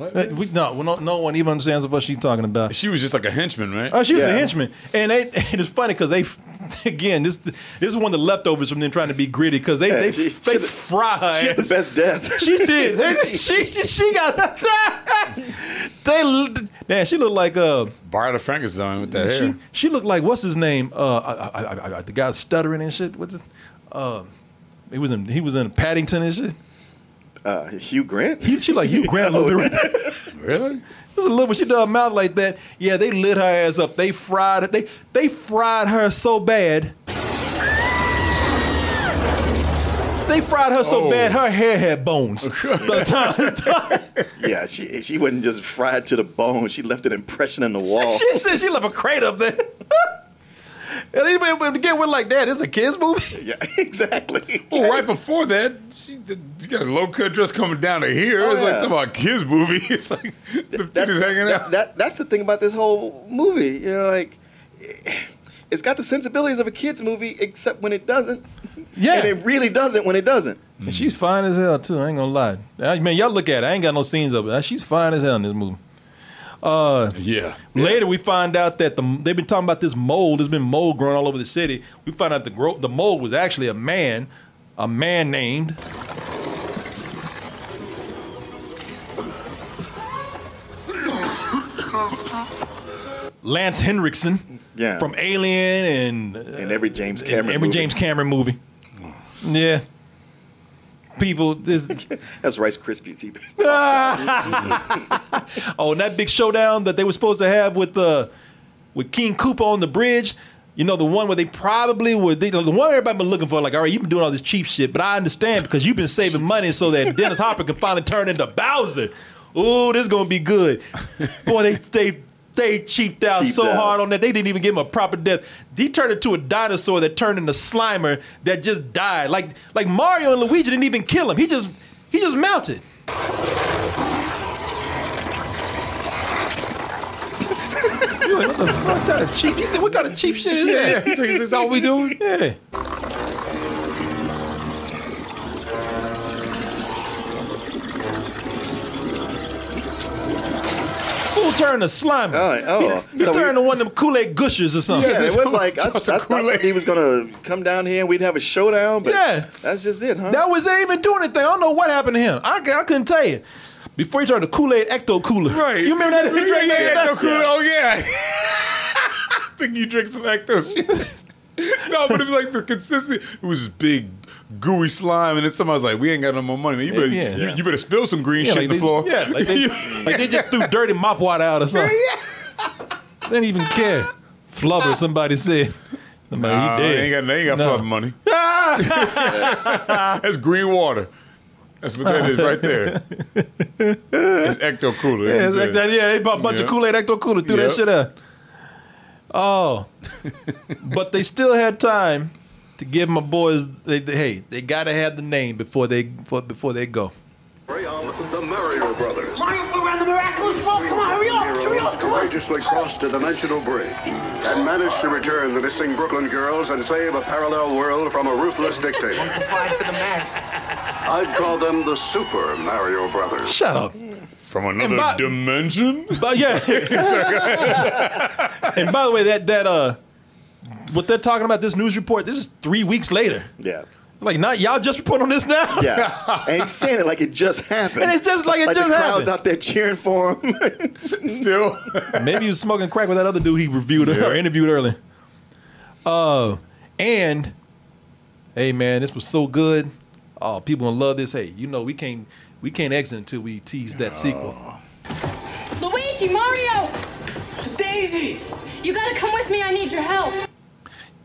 Uh, We, no, no, no one even understands what she's talking about. She was just like a henchman, right? Oh, she was Yeah. a henchman, and they, [laughs] and it's funny because they, [laughs] again, this this is one of the leftovers from them trying to be gritty because they Yeah, they, she- they she- fry her She had the best death. She did. She she got [laughs] they man. She looked like uh Bride of Frankenstein with that she hair. she looked like what's his name uh I, I, I, I, the guy stuttering and shit. What's it? Uh, he was in he was in Paddington and shit. Uh, Hugh Grant. He, she like Hugh Grant a little bit. right [laughs] there. Really? Just a little bit. She does a mouth like that. Yeah, they lit her ass up. They fried it. They they fried her so bad. They fried her so Oh. bad her hair had bones. [laughs] By the time, Yeah, she she wasn't just fried to the bone. She left an impression in the wall. she said she left a crate up there. [laughs] and anybody when to get with like that, it's a kids movie. [laughs] Yeah, exactly. Well, right before that, she, she got a low cut dress coming down to here. Oh, it's like yeah. talking about kids movie. It's like the titties hanging out. that- that's the thing about this whole movie. You know, like it's got the sensibilities of a kids movie, except when it doesn't. [laughs] Yeah. and it really doesn't when it doesn't. And she's fine as hell too. I ain't gonna lie. I mean, y'all look at it. I ain't got no scenes of it. She's fine as hell in this movie. Uh, yeah. Later, we find out that the they've been talking about this mold. There's been mold growing all over the city. We find out the gro- the mold was actually a man, a man named. [coughs] Lance Henriksen Yeah. from Alien and And every James Cameron. every movie. James Cameron movie. Yeah. People, this, [laughs] That's Rice Krispies. He- [laughs] [laughs] oh, and that big showdown that they were supposed to have with uh, with King Koopa on the bridge. You know, the one where they probably would, they, the one everybody been looking for, like, all right, you've been doing all this cheap shit, but I understand because you've been saving money so that Dennis Hopper can finally turn into Bowser. Ooh, this is gonna be good. Boy, they they they cheaped out Cheaped so out. hard on that. They didn't even give him a proper death. He turned into a dinosaur that turned into Slimer that just died. Like like Mario and Luigi didn't even kill him. He just he just melted. You're like, what the fuck kind of cheap? You said, what kind of cheap shit is that? He's is this all we doing? Yeah. Fool turned to Slimer. Oh, oh. He So we- turned to one of them Kool-Aid gushers or something. Yeah, it was like I, [laughs] I Joseph thought he was gonna come down here and we'd have a showdown, but Yeah. that's just it, huh? That was they even doing anything. I don't know what happened to him. I, I couldn't tell you. Before he turned to Kool-Aid Ecto Cooler. Right. You remember that? [laughs] Yeah, yeah, no cool. Oh, yeah. [laughs] think you drink some Ecto no, but it was like the consistency. It was big, gooey slime, and then somebody was like, "We ain't got no more money. Man. You better, Yeah. you, you better spill some green Yeah, shit like in the they, floor." Yeah, like they, [laughs] like they just threw dirty mop water out or something. They didn't even care. Flubber, somebody said. Somebody, Nah, he they ain't got, they ain't got No. flood money. [laughs] That's green water. That's what that is right there. It's Ecto Cooler. Yeah, it's like that. Yeah, they bought a bunch Yeah. of Kool Aid, Ecto Cooler, threw Yep. that shit out. Oh, [laughs] but they still had time to give my boys. They, they- hey, they gotta have the name before they before, before they go. The Mario Brothers. Mario around the miraculous world. Come on, hurry up. Hurry up, come on. courageously crossed a dimensional bridge and managed to return the missing Brooklyn girls and save a parallel world from a ruthless dictator. To the max. I'd call them the Super Mario Brothers. Shut up. From another by- dimension? But yeah. [laughs] and by the way, that that uh, what they're talking about this news report. This is three weeks later. Yeah. Like, not y'all just report on this now. Yeah. [laughs] and he's saying it like it just happened. And it's just like it like just the happened. crowd's out there cheering for him. [laughs] Still. [laughs] Maybe he was smoking crack with that other dude he reviewed or interviewed earlier. Uh, and hey man, this was so good. Oh, people gonna love this. Hey, you know we can't we can't exit until we tease that sequel. Luigi, Mario! Daisy! You gotta come with me, I need your help.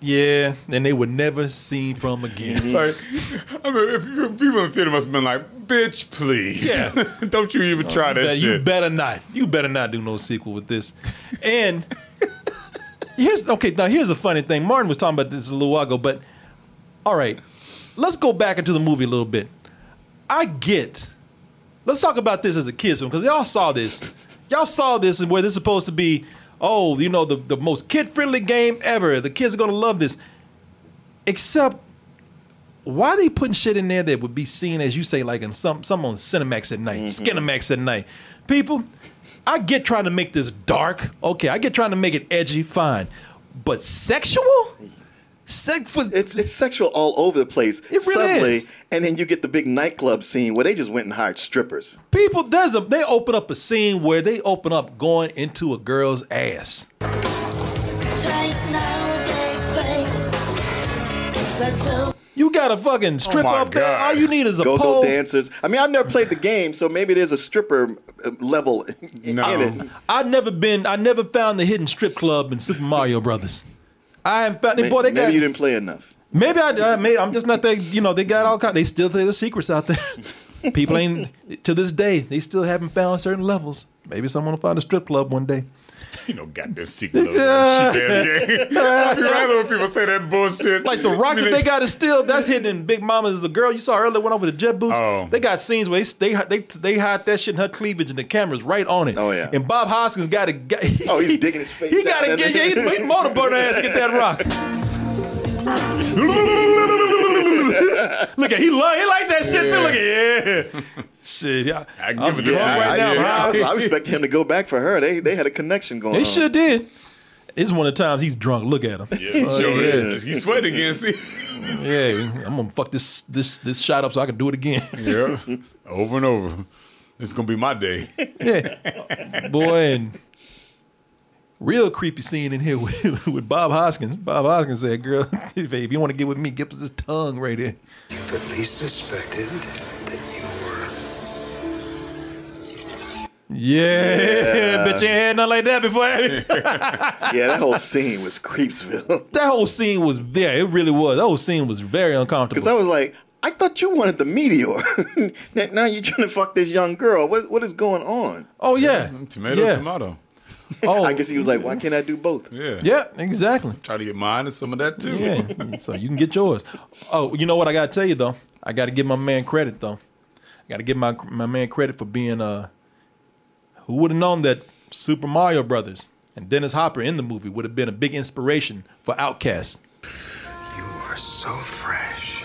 Yeah, and they were never seen from again. It's like, I mean, if you- people in the theater must have been like, bitch, please. Yeah. [laughs] Don't you even try You that bet- shit. You better not. You better not do no sequel with this. And [laughs] here's okay. Now here's a funny thing. Martin was talking about this a little while ago, but all right, let's go back into the movie a little bit. I get. Let's talk about this as a kids film because y'all saw this. Y'all saw this and where this is supposed to be. Oh, you know the the most kid friendly game ever. The kids are gonna love this. Except why are they putting shit in there that would be seen as you say like in some some on Cinemax at night, mm-hmm. Skinemax at night? People, I get trying to make this dark. Okay, I get trying to make it edgy. Fine, but sexual? Sex for it's it's sexual all over the place. really suddenly, is. and then you get the big nightclub scene where they just went and hired strippers. People, there's a they open up a scene where they open up going into a girl's ass. You got a fucking stripper my up there. All you need is a Go-go pole. dancers. I mean, I've never played the game, so maybe there's a stripper uh, level in, in it. I've never been. I never found the hidden strip club in Super Mario Brothers. I haven't found. boy, they maybe got. you didn't play enough. Maybe I. Uh, maybe I'm just not that. You know, they got all kind. They still think there's secrets out there. [laughs] People ain't to this day. They still haven't found certain levels. Maybe someone will find a strip club one day. [laughs] You know, goddamn secret of that cheap ass uh, game. [laughs] [laughs] I'd be rather when people say that bullshit. Like the rocket I mean, they got is still that's hidden in Big Mama's. The girl you saw earlier went over the jet boots. Oh. They got scenes where they they they, they hide that shit in her cleavage and the camera's right on it. Oh yeah. And Bob Hoskins got to. Oh, he's digging his face. He got to get in yeah, he, he motorboat her ass to get that rock. Look at he love he like that shit too. Look at yeah. Shit, yeah. I can I'm give it this drunk shit. right now. Yeah, I, was. I was [laughs] expecting him to go back for her. They they had a connection going They on. sure did. This is one of the times he's drunk. Look at him. Yeah, Oh, sure yeah. is. He's sweating again. See? Yeah, I'm gonna fuck this this this shot up so I can do it again. Yeah. [laughs] over and over. This is gonna be my day. yeah, boy, and real creepy scene in here [laughs] with, with Bob Hoskins. Bob Hoskins said, "Girl, if you want to get with me, get with this tongue right here." You've at least suspected Yeah, but you ain't had nothing like that before. [laughs] yeah, that whole scene was Creepsville. [laughs] that whole scene was yeah, it really was. That whole scene was very uncomfortable. Because I was like, I thought you wanted the meteor. [laughs] now now you're trying to fuck this young girl. What what is going on? oh yeah, Tomato, yeah. tomato. Oh, I guess he was like, why can't I do both? Yeah. yeah, exactly. Try to get mine and some of that too. Yeah, so you can get yours. Oh, you know what I gotta tell you though? I gotta give my man credit though. I gotta give my my man credit for being uh who would have known that Super Mario Brothers and Dennis Hopper in the movie would have been a big inspiration for Outkast. You are so fresh.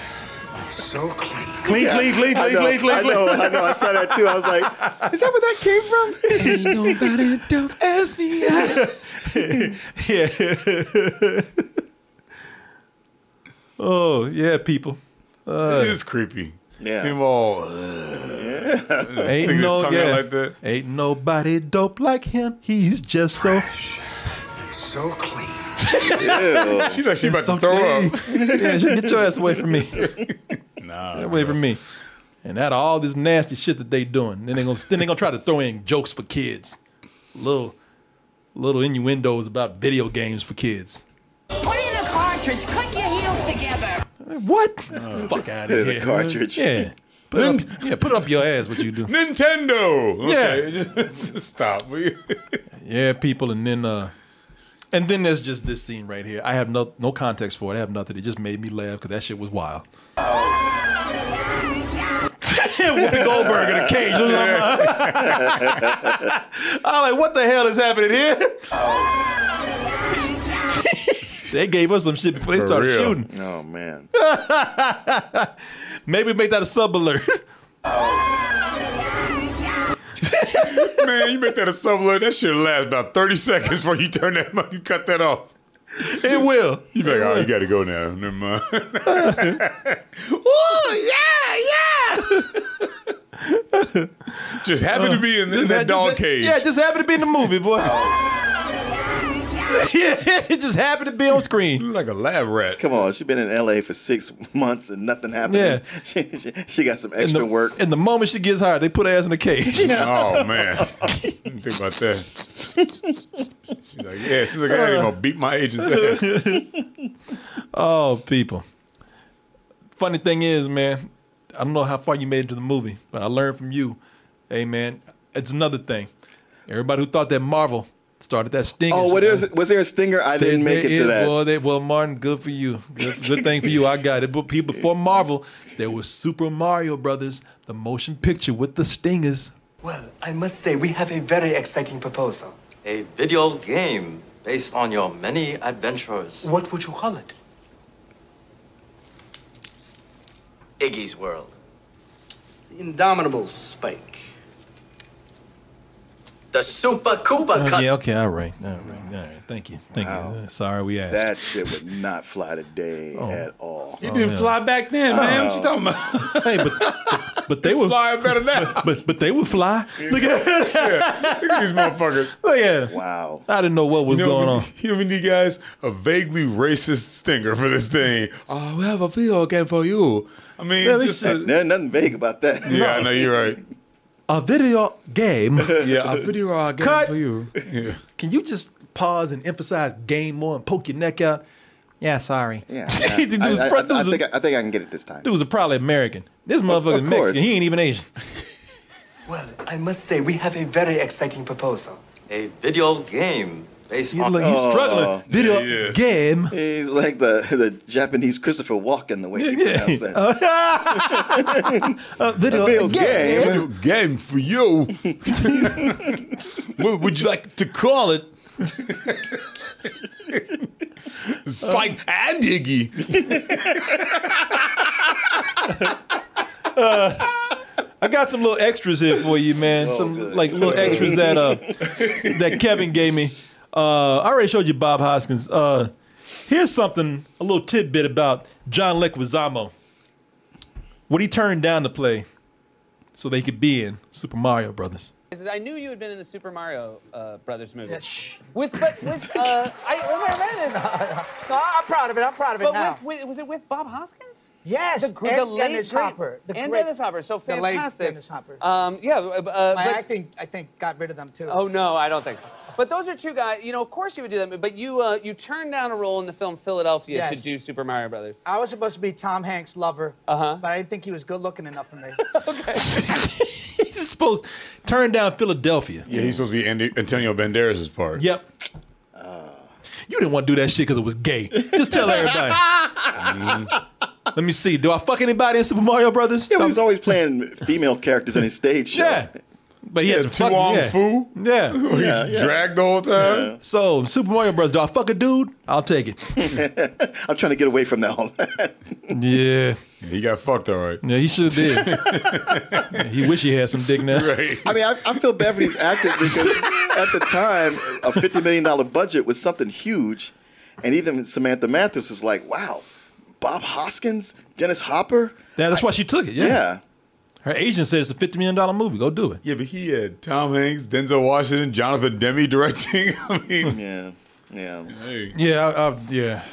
So clean. Clean, clean, clean, I clean, know, clean, clean, I know, I know. I saw that too. I was like, [laughs] is that where that came from? Ain't nobody dope as me. [laughs] yeah. [laughs] oh yeah, people. Uh, it is creepy. Yeah. Him all. Uh, Ain't stick his no yeah. like that. Ain't nobody dope like him. He's just so. So clean. [laughs] She's like she about to throw up. yeah, she, get your ass away from me. [laughs] Nah, Get away from me. And out of all this nasty shit that they doing, then they gonna then they gonna try to throw in jokes for kids, little little innuendos about video games for kids. Put in a cartridge. Click your heels. What? Fuck out of [laughs] The here. cartridge. Yeah. Put it up, yeah, put up your ass. What you do? Nintendo. Yeah. Okay, [laughs] just stop. [laughs] Yeah, people, and then uh, and then there's just this scene right here. I have no no context for it. I have nothing. It just made me laugh because that shit was wild. Whoopi Goldberg in a cage. I'm like, what the hell is happening here? They gave us some shit before they For started real. shooting. Oh man. [laughs] Maybe make that a sub alert. [laughs] Man, you make that a sub alert. That shit last about 30 seconds before you turn that mon- you cut that off. It will. You be like, oh, you gotta go now. Never mind. [laughs] Oh, yeah, yeah. Just happened to be in, in that dog cage. Yeah, just happened to be in the movie, boy. Oh. [laughs] yeah, it just happened to be on screen. like a lab rat. Come on, she's been in LA for six months and nothing happened. Yeah. [laughs] She, she, she got some And extra the, work. and the moment she gets hired, they put her ass in a cage. [laughs] oh man, think about that. She's like, yeah, she's like, I ain't gonna beat my agent's ass. oh, people. Funny thing is, man, I don't know how far you made it to the movie, but I learned from you. Hey, man, it's another thing. Everybody who thought that Marvel started that stinger. Oh, what is? Was there a stinger? I didn't make it to that. Well, they, well, Martin, good for you. Good, good thing for you. I got it. But people before Marvel, there was Super Mario Brothers, the motion picture with the stingers. Well, I must say, we have a very exciting proposal. A video game based on your many adventures. What would you call it? Iggy's World. The Indomitable Spike. The Super Koopa Oh, Cut. yeah, okay, all right, all right, all right. Thank you, thank you. Uh, Sorry, we asked. That shit would not fly today [laughs] Oh. at all. You didn't fly back then, man. What you talking about? [laughs] hey, but but they It's were flying better now. But but they would fly. Look at [laughs] Look at these motherfuckers. Oh yeah. Wow. I didn't know what was You know, going we- on. You know, we need guys a vaguely racist stinger for this thing. Oh, we have a video game for you. I mean, Yeah, they just said- a- There's nothing vague about that. yeah, I know you're right. A video game. [laughs] Yeah, a video game Cut. for you. Yeah. [laughs] Can you just pause and emphasize game more and poke your neck out? Yeah, sorry. Yeah, [laughs] The dude I, I- I- I think I, I think I can get it this time. dude was a probably American. This motherfucker of course. Mexican. He ain't even Asian. Well, I must say, we have a very exciting proposal. A video game based He on. look- he's struggling. Oh, Video yeah, yeah. game. He's like the the Japanese Christopher Walken the way he Yeah, pronounced that. [laughs] Uh, video, video game. Video game for you. [laughs] what would you like to call it? [laughs] Spike and Iggy. I got some little extras here for you, man. Oh, some like little extras that uh that Kevin gave me. Uh, I already showed you Bob Hoskins. Uh, here's something, a little tidbit about John Leguizamo. What he turned down to play, so they could be in Super Mario Brothers. I knew you had been in the Super Mario uh, Brothers movie. Shh! With but with uh, [laughs] I, when I read this, [laughs] No, I'm proud of it. I'm proud of it but now. with, with was it with Bob Hoskins? yes, The, gr- and the late Dennis great- Hopper. The and great- Dennis Hopper. So the late fantastic. Dennis Hopper. Um, yeah, uh, uh, My but- acting, I think, got rid of them too. Oh no, I don't think so. But those are two guys. You know, of course you would do that. But you uh, you turned down a role in the film Philadelphia Yes. to do Super Mario Brothers. I was supposed to be Tom Hanks' lover, Uh-huh. but I didn't think he was good looking enough for me. [laughs] okay. [laughs] He's supposed to turn down Philadelphia. Yeah, he's supposed to be Andy, Antonio Banderas' part. Yep. You didn't want to do that shit because it was gay. Just tell everybody. [laughs] Let me see. Do I fuck anybody in Super Mario Brothers? Yeah, but he was always playing female characters in his stage show. Yeah. But he Yeah, had to fuck Tuong yeah. Foo. Yeah. [laughs] He's Yeah, yeah. dragged the whole time. So Super Mario Brothers, do I fuck a dude? I'll take it. [laughs] I'm trying to get away from that all that. [laughs] Yeah. Yeah, he got fucked all right. Yeah, he should have did. He wish he had some dick now. Right. I mean, I, I feel bad for these actors because at the time, a $50 million budget was something huge. And even Samantha Mathis was like, wow, Bob Hoskins, Dennis Hopper? Yeah, that's why she took it. Yeah. Yeah. Her agent said it's a fifty million dollar movie. Go do it. Yeah, but he had Tom Hanks, Denzel Washington, Jonathan Demme directing. [laughs] I mean, Yeah. Yeah. hey. Yeah, I, I, yeah.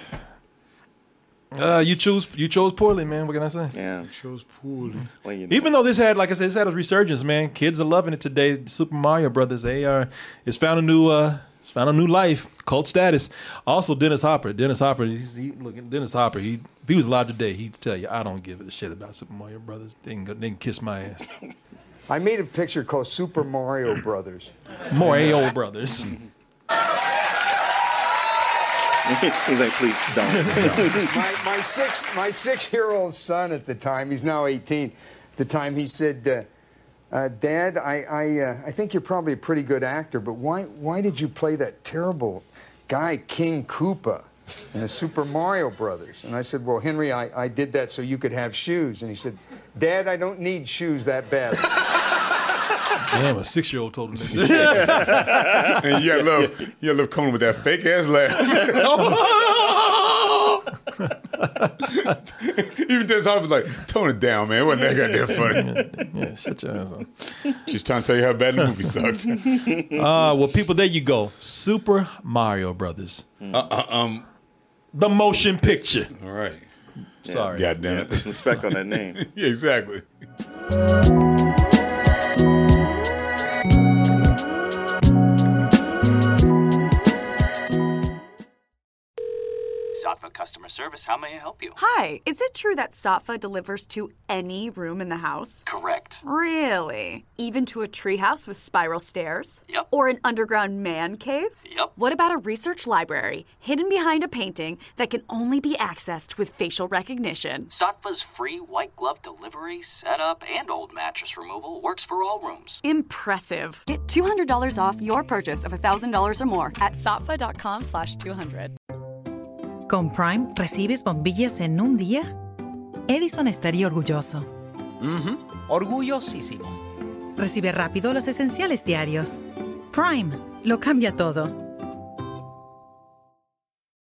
Uh, you choose you chose poorly, man. What can I say? Yeah, chose poorly. Well, you Even though this had, like I said, this had a resurgence, man. Kids are loving it today. Super Mario Brothers, they are. It's found a new, uh, it's found a new life, cult status. Also, Dennis Hopper. Dennis Hopper. He's, he, look, Dennis Hopper. He, if he was alive today, he'd tell you, I don't give a shit about Super Mario Brothers. They can, go, they can kiss my ass. [laughs] I made a picture called Super Mario Brothers. Mario Brothers. [laughs] [laughs] He's like, please don't. my, my six my six year old son at the time, he's now 18. At the time, he said, uh, uh, "Dad, I I, uh, I think you're probably a pretty good actor, but why why did you play that terrible guy King Koopa in the Super Mario Brothers?" And I said, "Well, Henry, I, I did that so you could have shoes." And he said, "Dad, I don't need shoes that bad." Damn, a six year old told him that. [laughs] and you gotta love, you gotta love coming with that fake ass laugh. [laughs] [laughs] Even Dennis was like, tone it down, man. It wasn't that goddamn funny. yeah, shut your ass up. She's trying to tell you how bad the movie [laughs] sucked. Uh, well, people, there you go. Super Mario Brothers. Uh, uh, um, the motion picture. All right. Sorry. God damn it. put some respect on that name. [laughs] yeah, exactly. Customer service, how may I help you? Hi, is it true that Saatva delivers to any room in the house? Correct. Really? Even to a treehouse with spiral stairs? Yep. Or an underground man cave? Yep. What about a research library hidden behind a painting that can only be accessed with facial recognition? Saatva's free white glove delivery, setup, and old mattress removal works for all rooms. Impressive. Get $200 off your purchase of $1,000 or more at saatva.com slash 200. Con Prime recibes bombillas en un día. Edison estaría orgulloso. Orgullosísimo. Recibe rápido los esenciales diarios. Prime lo cambia todo.